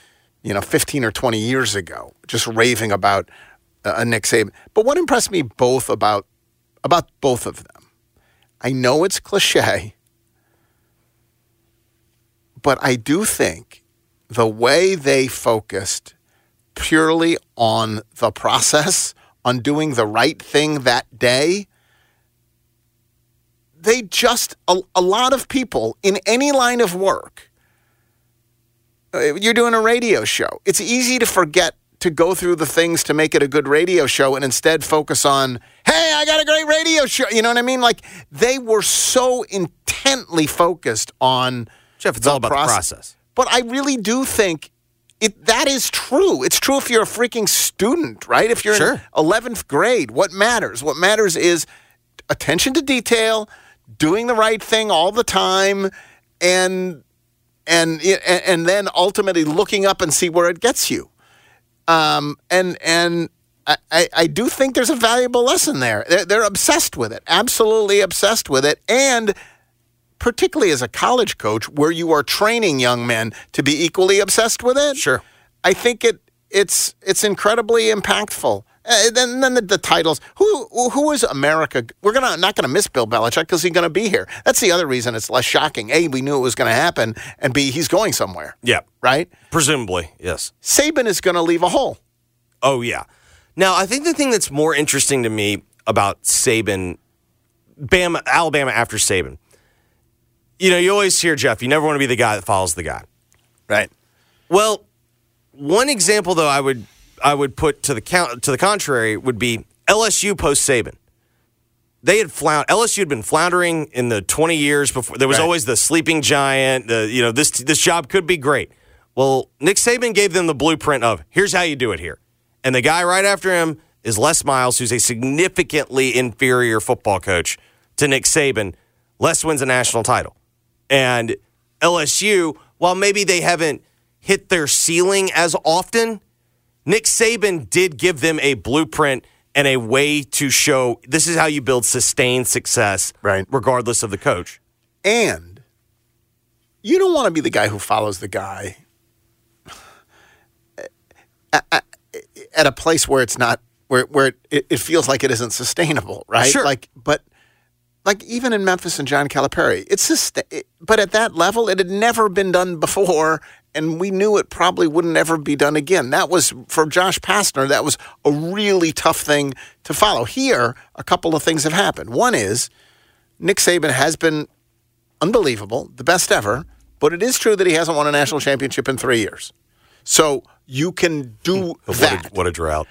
you know, 15 or 20 years ago, just raving about uh, a Nick Saban. But what impressed me both about about both of them, I know it's cliche, but I do think the way they focused purely on the process, on doing the right thing that day, they just, a, a lot of people in any line of work, uh, you're doing a radio show. It's easy to forget to go through the things to make it a good radio show and instead focus on, hey, I got a great radio show. You know what I mean? Like they were so intently focused on Jeff, it's all about the process. But I really do think it that is true. It's true if you're a freaking student, right? If you're Sure. in 11th grade, what matters? What matters is attention to detail, doing the right thing all the time, and and and then ultimately looking up and see where it gets you. Um, and and I, I, do think there's a valuable lesson there. They're, they're obsessed with it, absolutely obsessed with it, and particularly as a college coach, where you are training young men to be equally obsessed with it. Sure, I think it it's it's incredibly impactful. Uh, then then the, the titles. Who who is America? We're gonna not gonna miss Bill Belichick because he's gonna be here. That's the other reason it's less shocking. A, we knew it was gonna happen, and B, he's going somewhere. Yeah. Right. Presumably, yes. Saban is gonna leave a hole. Oh yeah. Now I think the thing that's more interesting to me about Saban, Bama, Alabama after Saban. You know, you always hear Jeff. You never want to be the guy that follows the guy. Right. Well, one example though I would I would put to the count to the contrary would be LSU post Saban. They had flound LSU had been floundering in the 20 years before. There was Right. always the sleeping giant. The you know this this job could be great. Well, Nick Saban gave them the blueprint of here's how you do it here, and the guy right after him is Les Miles, who's a significantly inferior football coach to Nick Saban. Les wins a national title, and LSU, while maybe they haven't hit their ceiling as often, Nick Saban did give them a blueprint and a way to show this is how you build sustained success, right? Regardless of the coach. And you don't want to be the guy who follows the guy (sighs) at, a place where it's not where where it, it feels like it isn't sustainable, right? Sure. Like, but like even in Memphis and John Calipari, it's just. It, but at that level, it had never been done before, and we knew it probably wouldn't ever be done again. That was for Josh Pastner. That was a really tough thing to follow. Here, a couple of things have happened. One is Nick Saban has been unbelievable, the best ever, but it is true that he hasn't won a national championship in three years. So you can do that. What a, what a drought.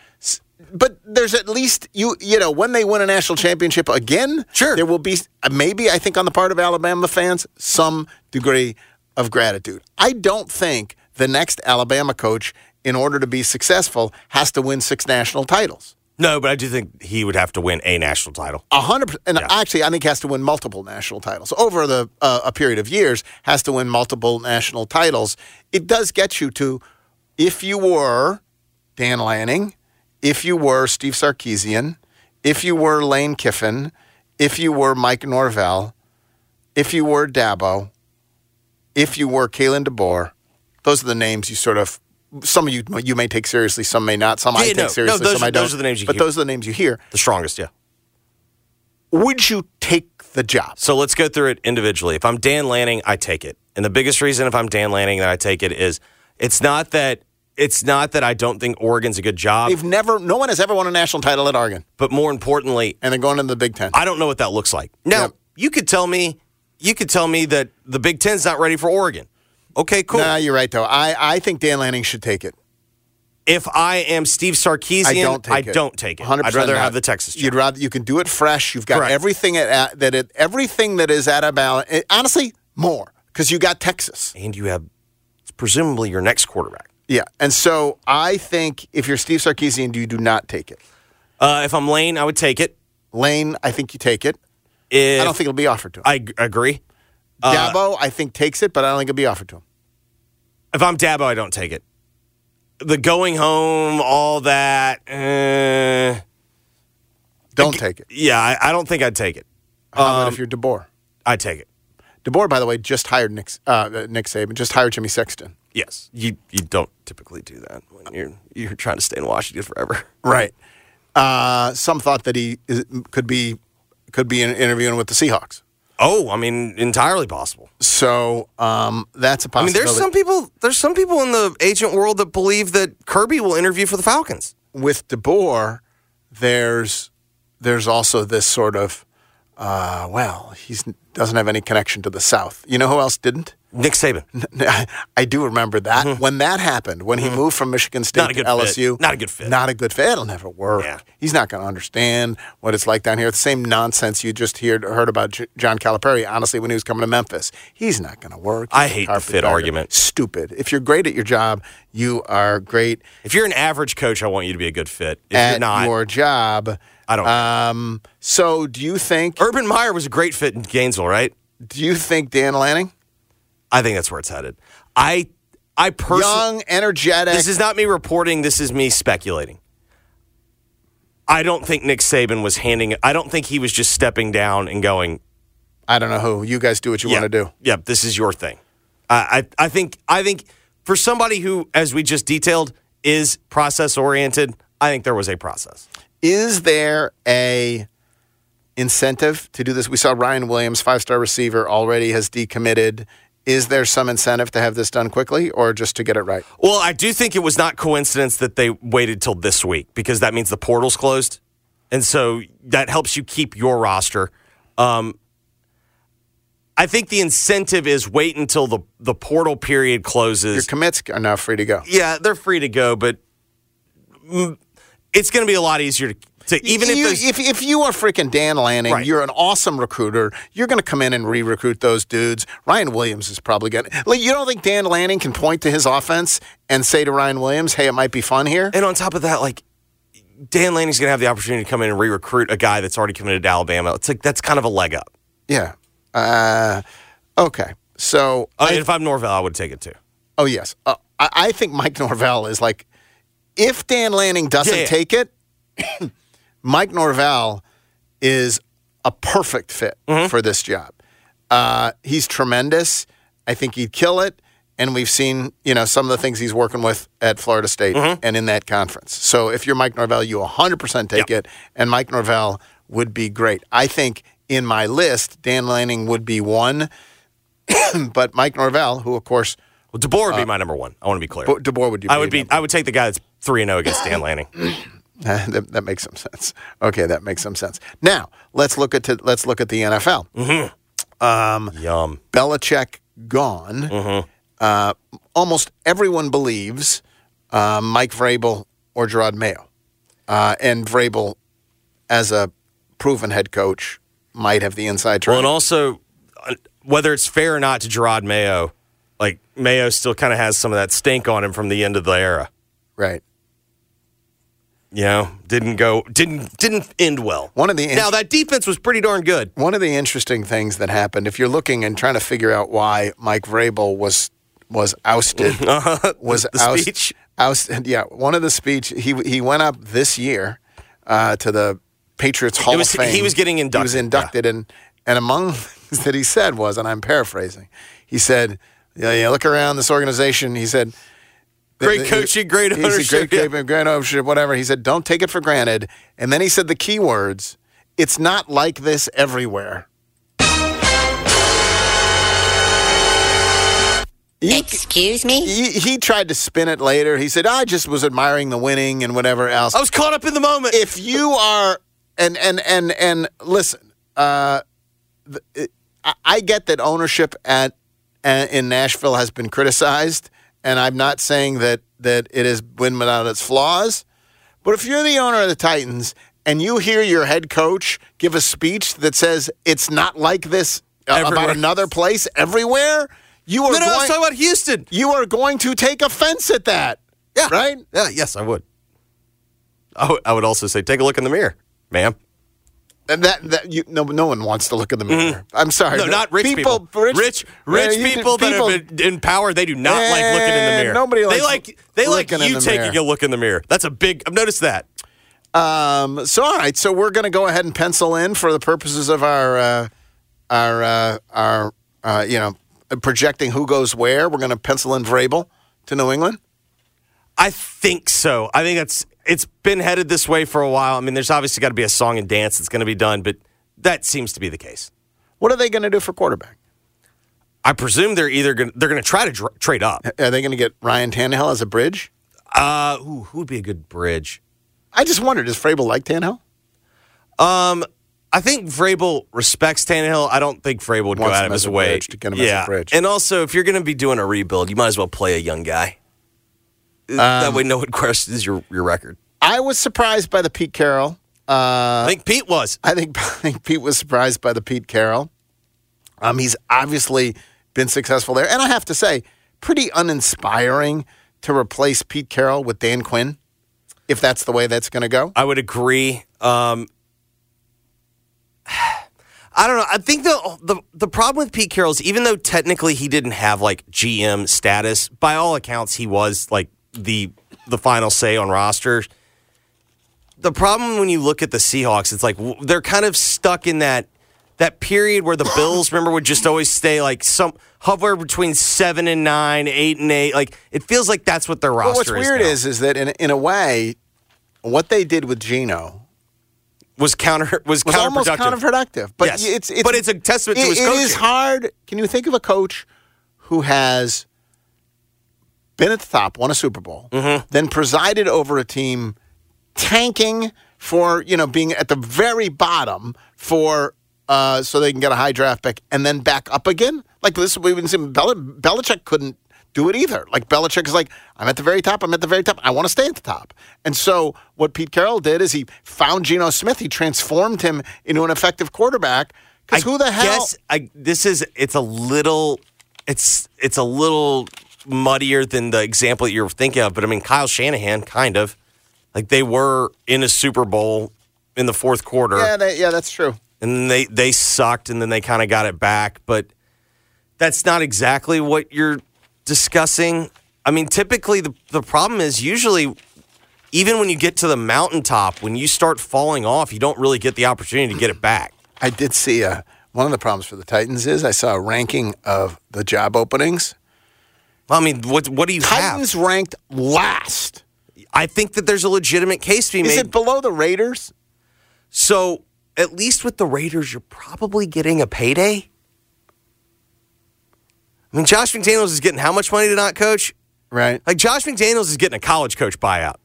But there's at least you you know when they win a national championship again, sure there will be uh, maybe I think on the part of Alabama fans some degree of gratitude. I don't think the next Alabama coach, in order to be successful, has to win six national titles. No, but I do think he would have to win a national title. A hundred percent. And actually, I think he has to win multiple national titles over the uh, a period of years. Has to win multiple national titles. It does get you to, if you were Dan Lanning, if you were Steve Sarkisian, if you were Lane Kiffin, if you were Mike Norvell, if you were Dabo, if you were Kalen DeBoer, those are the names you sort of. Some of you you may take seriously, some may not. Some I take no, no, seriously, those some I don't. those are the names you but hear. those are the names you hear. The strongest, yeah. Would you take the job? So let's go through it individually. If I'm Dan Lanning, I take it. And the biggest reason if I'm Dan Lanning that I take it is it's not that it's not that I don't think Oregon's a good job. They've never, no one has ever won a national title at Oregon. But more importantly, and they're going into the Big Ten. I don't know what that looks like. Now, you could tell me, you could tell me that the Big Ten's not ready for Oregon. Okay, cool. Nah, you're right though. I, I think Dan Lanning should take it. If I am Steve Sarkisian, I don't take I it. don't take it. 100% I'd rather not. have the Texas job. You'd rather you can do it fresh. You've got Correct. everything at, at that it, everything that is at about it, eh, honestly more because you got Texas and you have presumably your next quarterback. Yeah, and so I think if you're Steve Sarkisian, do you do not take it. Uh, if I'm Lane, I would take it. Lane, I think you take it. If, I don't think it'll be offered to him. I g- agree. Uh, Dabo, I think takes it, but I don't think it'll be offered to him. If I'm Dabo, I don't take it. The going home, all that. Uh, Don't take it. yeah, I, I don't think I'd take it. How about Um, if you're DeBoer? I'd take it. DeBoer, by the way, just hired Nick, uh, Nick Saban, just hired Jimmy Sexton. Yes, you you don't typically do that when you're you're trying to stay in Washington forever. (laughs) Right. Uh, some thought that he is, could be could be in- interviewing with the Seahawks. Oh, I mean, entirely possible. So um, that's a I mean, possibility. there's some people there's some people in the agent world that believe that Kirby will interview for the Falcons. with DeBoer, there's there's also this sort of uh, well, he doesn't have any connection to the South. You know who else didn't? Nick Saban. (laughs) I do remember that when that happened when he moved from Michigan State Mm-hmm. Not a to good fit. LSU. Not a good fit. Not a good fit. It'll never work. Yeah. He's not going to understand what it's like down here. The same nonsense you just heard heard about J- John Calipari. Honestly, when he was coming to Memphis, he's not going to work. I He's a hate the fit argument. Stupid. If you're great at your job, you are great If you're an average coach, I want you to be a good fit. If at you're not, your job. I don't. Um, so, do you think Urban Meyer was a great fit in Gainesville, right? Do you think Dan Lanning, I think that's where it's headed. I I personally young, energetic? This is not me reporting. This is me speculating. I don't think Nick Saban was handing. I don't think he was just stepping down and going. I don't know who. You guys do what you yeah, want to do. Yep, this is your thing. I, I I think I think for somebody who, as we just detailed, is process oriented. I think there was a process. Is there a incentive to do this? We saw Ryan Williams, five star receiver, already has decommitted. Is there some incentive to have this done quickly, or just to get it right? Well, I do think it was not coincidence that they waited till this week because that means the portal's closed, and so that helps you keep your roster. Um, I think the incentive is wait until the the portal period closes. Your commits are now free to go. Yeah, they're free to go, but it's going to be a lot easier to, to even if you, there's if if you are freaking Dan Lanning, Right. you're an awesome recruiter. You're going to come in and re-recruit those dudes. Ryan Williams is probably going. to Like, you don't think Dan Lanning can point to his offense and say to Ryan Williams, "Hey, it might be fun here." And on top of that, like Dan Lanning's going to have the opportunity to come in and re-recruit a guy that's already committed to Alabama. It's like that's kind of a leg up. Yeah. Uh, okay. So, I if I'm Norvell, I would take it too. oh yes, uh, I, I think Mike Norvell is like, if Dan Lanning doesn't Yeah. take it, (coughs) Mike Norvell is a perfect fit Mm-hmm. for this job. Uh, he's tremendous. I think he'd kill it. And we've seen, you know, some of the things he's working with at Florida State Mm-hmm. and in that conference. So if you're Mike Norvell, you 100% take it. And Mike Norvell would be great. I think in my list, Dan Lanning would be one. (coughs) but Mike Norvell, who of course, Well, DeBoer would be my number one. I want to be clear. DeBoer would be. I would be. I would take the guy that's three and zero against Dan Lanning. (clears throat) that, that makes some sense. Okay, that makes some sense. Now let's look at to, let's look at the NFL. Mm-hmm. Um, Yum. Belichick gone. Mm-hmm. Uh, almost everyone believes uh, Mike Vrabel or Jerod Mayo, uh, and Vrabel, as a proven head coach, might have the inside track. Well, and also uh, whether it's fair or not to Jerod Mayo, like Mayo still kind of has some of that stink on him from the end of the era. Right. You know, didn't go, didn't didn't end well. One of the now that defense was pretty darn good. One of the interesting things that happened, if you're looking and trying to figure out why Mike Vrabel was was ousted, (laughs) was the oust- speech? ousted. Yeah, one of the speech he he went up this year uh, to the Patriots Hall was- of Fame. he was getting inducted. He was inducted, and and among (laughs) things that he said was, and I'm paraphrasing, he said, "Yeah, yeah look around this organization." He said. Great the- the- coaching, great he said, ownership, Great, great, great ownership, whatever. He said, don't take it for granted. And then he said the key words, it's not like this everywhere. Excuse me? He, he tried to spin it later. He said, I just was admiring the winning and whatever else. I was caught up in the moment. If you are, and, and, and, and listen, uh, the, it, I, I get that ownership at, at in Nashville has been criticized, and I'm not saying that that it is win without its flaws. But if you're the owner of the Titans and you hear your head coach give a speech that says it's not like this uh, about another place everywhere, you are No, no, going, let's talk about Houston. You are going to take offense at that. Yeah. Right? Yeah. Yes, I would. I would- I would also say, take a look in the mirror, ma'am. And that that you no no one wants to look in the mirror. I'm sorry. Mm-hmm. No, not rich people. Rich, rich, Yeah, you- people, that have been in power, they do not like looking in the mirror. nobody they likes like they like you the taking mirror. a look in the mirror. That's a big. I've noticed that. Um, so all right, so we're going to go ahead and pencil in for the purposes of our uh, our uh, our uh, you know projecting who goes where. We're going to pencil in Vrabel to New England? I think so. I think it's it's been headed this way for a while. I mean, there's obviously got to be a song and dance that's going to be done, but that seems to be the case. What are they going to do for quarterback? I presume they're either going to, they're going to try to dr- trade up. Are they going to get Ryan Tannehill as a bridge? Uh, ooh, who would be a good bridge? I just wondered, does Vrabel like Tannehill? Um, I think Vrabel respects Tannehill. I don't think Vrabel would go Wants out him of as his a way bridge, to get him as a yeah, bridge. and also if you're going to be doing a rebuild, you might as well play a young guy. That Um, way, no one (laughs) questions your your record. I was surprised by the Pete Carroll. Uh, I think Pete was. I think (laughs) I think Pete was surprised by the Pete Carroll. Um, he's obviously been successful there, and I have to say, pretty uninspiring to replace Pete Carroll with Dan Quinn, if that's the way that's going to go. I would agree. Um, (sighs) I don't know. I think the, the the problem with Pete Carroll is even though technically he didn't have like GM status, by all accounts he was like the the final say on rosters. The problem when you look at the Seahawks, it's like they're kind of stuck in that that period where the (laughs) Bills, remember, would just always stay like some hover between seven and nine, eight and eight. Like it feels like that's what their roster Well, what's is. weird now. is is that in in a way, what they did with Geno was counter was, was almost counterproductive. But Yes. it's, it's But it's a testament to it- his It is coaching. hard. Can you think of a coach who has been at the top, won a Super Bowl, Mm-hmm. then presided over a team tanking for you know being at the very bottom for uh, so they can get a high draft pick and then back up again? Like this, we've been seeing Bel- Belichick couldn't do it either. Like Belichick is like, I'm at the very top. I'm at the very top. I want to stay at the top. And so what Pete Carroll did is he found Geno Smith. He transformed him into an effective quarterback. Because who the hell? Guess I, this is it's a little it's it's a little muddier than the example that you're thinking of, but I mean Kyle Shanahan kind of like they were in a Super Bowl in the fourth quarter. Yeah, they, yeah, that's true. and then they they sucked and then they kind of got it back but that's not exactly what you're discussing i mean typically the, the problem is usually even when you get to the mountaintop when you start falling off you don't really get the opportunity to get it back I did see uh, one of the problems for the Titans is I saw a ranking of the job openings. Well, i mean what what do you think? Titans ranked last. i think that there's a legitimate case to be Is made Is it below the Raiders? so at least with the raiders you're probably getting a payday i mean josh mcdaniels is getting how much money to not coach Right. like josh mcdaniels is getting a college coach buyout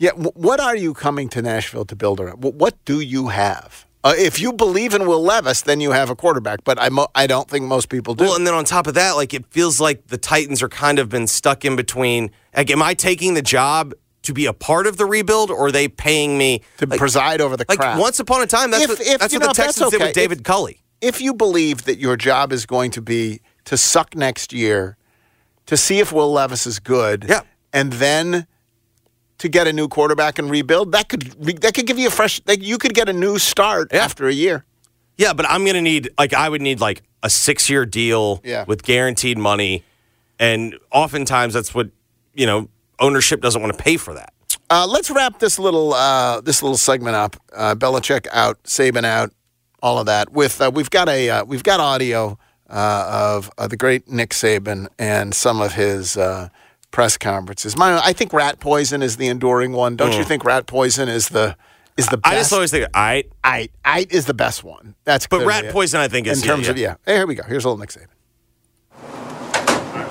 Yeah. What are you coming to Nashville to build around? What do you have? Uh, if you believe in Will Levis, then you have a quarterback. But I, mo- I don't think most people do. Well, and then on top of that, like it feels like the Titans are kind of been stuck in between. Like, am I taking the job to be a part of the rebuild, or are they paying me to preside over the like once upon a time? That's If- what, if, that's what know, the Texans did okay. with David If- Culley. if you believe that your job is going to be to suck next year, to see if Will Levis is good, Yeah. and then to get a new quarterback and rebuild, that could that could give you a fresh. Like you could get a new start after a year. Yeah, but I'm gonna need like I would need like a six year deal Yeah. with guaranteed money, and oftentimes that's what you know ownership doesn't want to pay for that. Uh, let's wrap this little uh, this little segment up. Uh, Belichick out, Saban out, all of that. With uh, we've got a uh, we've got audio uh, of uh, the great Nick Saban and some of his uh, press conferences. My, I think rat poison is the enduring one. Don't you Mm. think rat poison is the is the best? I just always think I I I is the best one. That's But rat it. poison, I think, is in yeah, terms yeah. of yeah. Hey, here we go. Here's a little Nick Saban.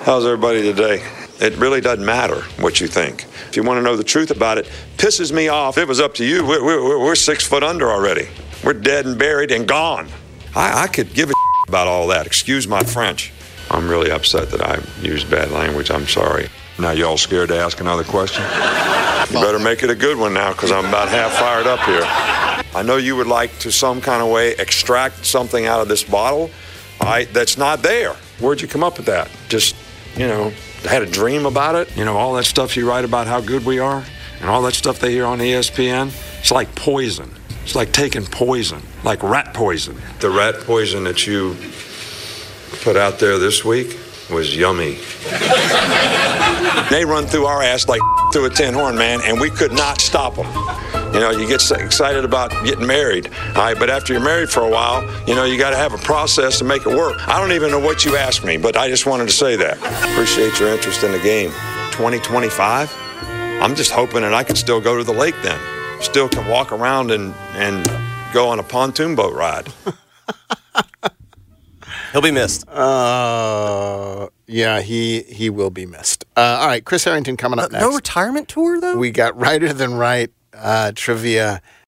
How's everybody today? It really doesn't matter what you think. If you want to know the truth about it, pisses me off. If it was up to you, we're, we're, we're six foot under already. We're dead and buried and gone. I, I could give a (laughs) about all that. Excuse my French. I'm really upset that I used bad language. I'm sorry. Now, y'all scared to ask another question? You better make it a good one now because I'm about half fired up here. I know you would like to some kind of way extract something out of this bottle I, that's not there. Where'd you come up with that? Just, you know, had a dream about it? You know, all that stuff you write about how good we are and all that stuff they hear on ESPN? It's like poison. It's like taking poison, like rat poison. The rat poison that you put out there this week was yummy. they run through our ass like (laughs) through a tin horn, man, and we could not stop them. You know, you get excited about getting married, all right, but after you're married for a while, you know, you got to have a process to make it work. I don't even know what you asked me, but I just wanted to say that. Appreciate your interest in the game. 2025, I'm just hoping that I can still go to the lake then. Still can walk around and, and go on a pontoon boat ride. (laughs) He'll be missed. Uh, yeah, he he will be missed. Uh, all right, Chris Herrington coming up next. No retirement tour though. We got righter than right uh, trivia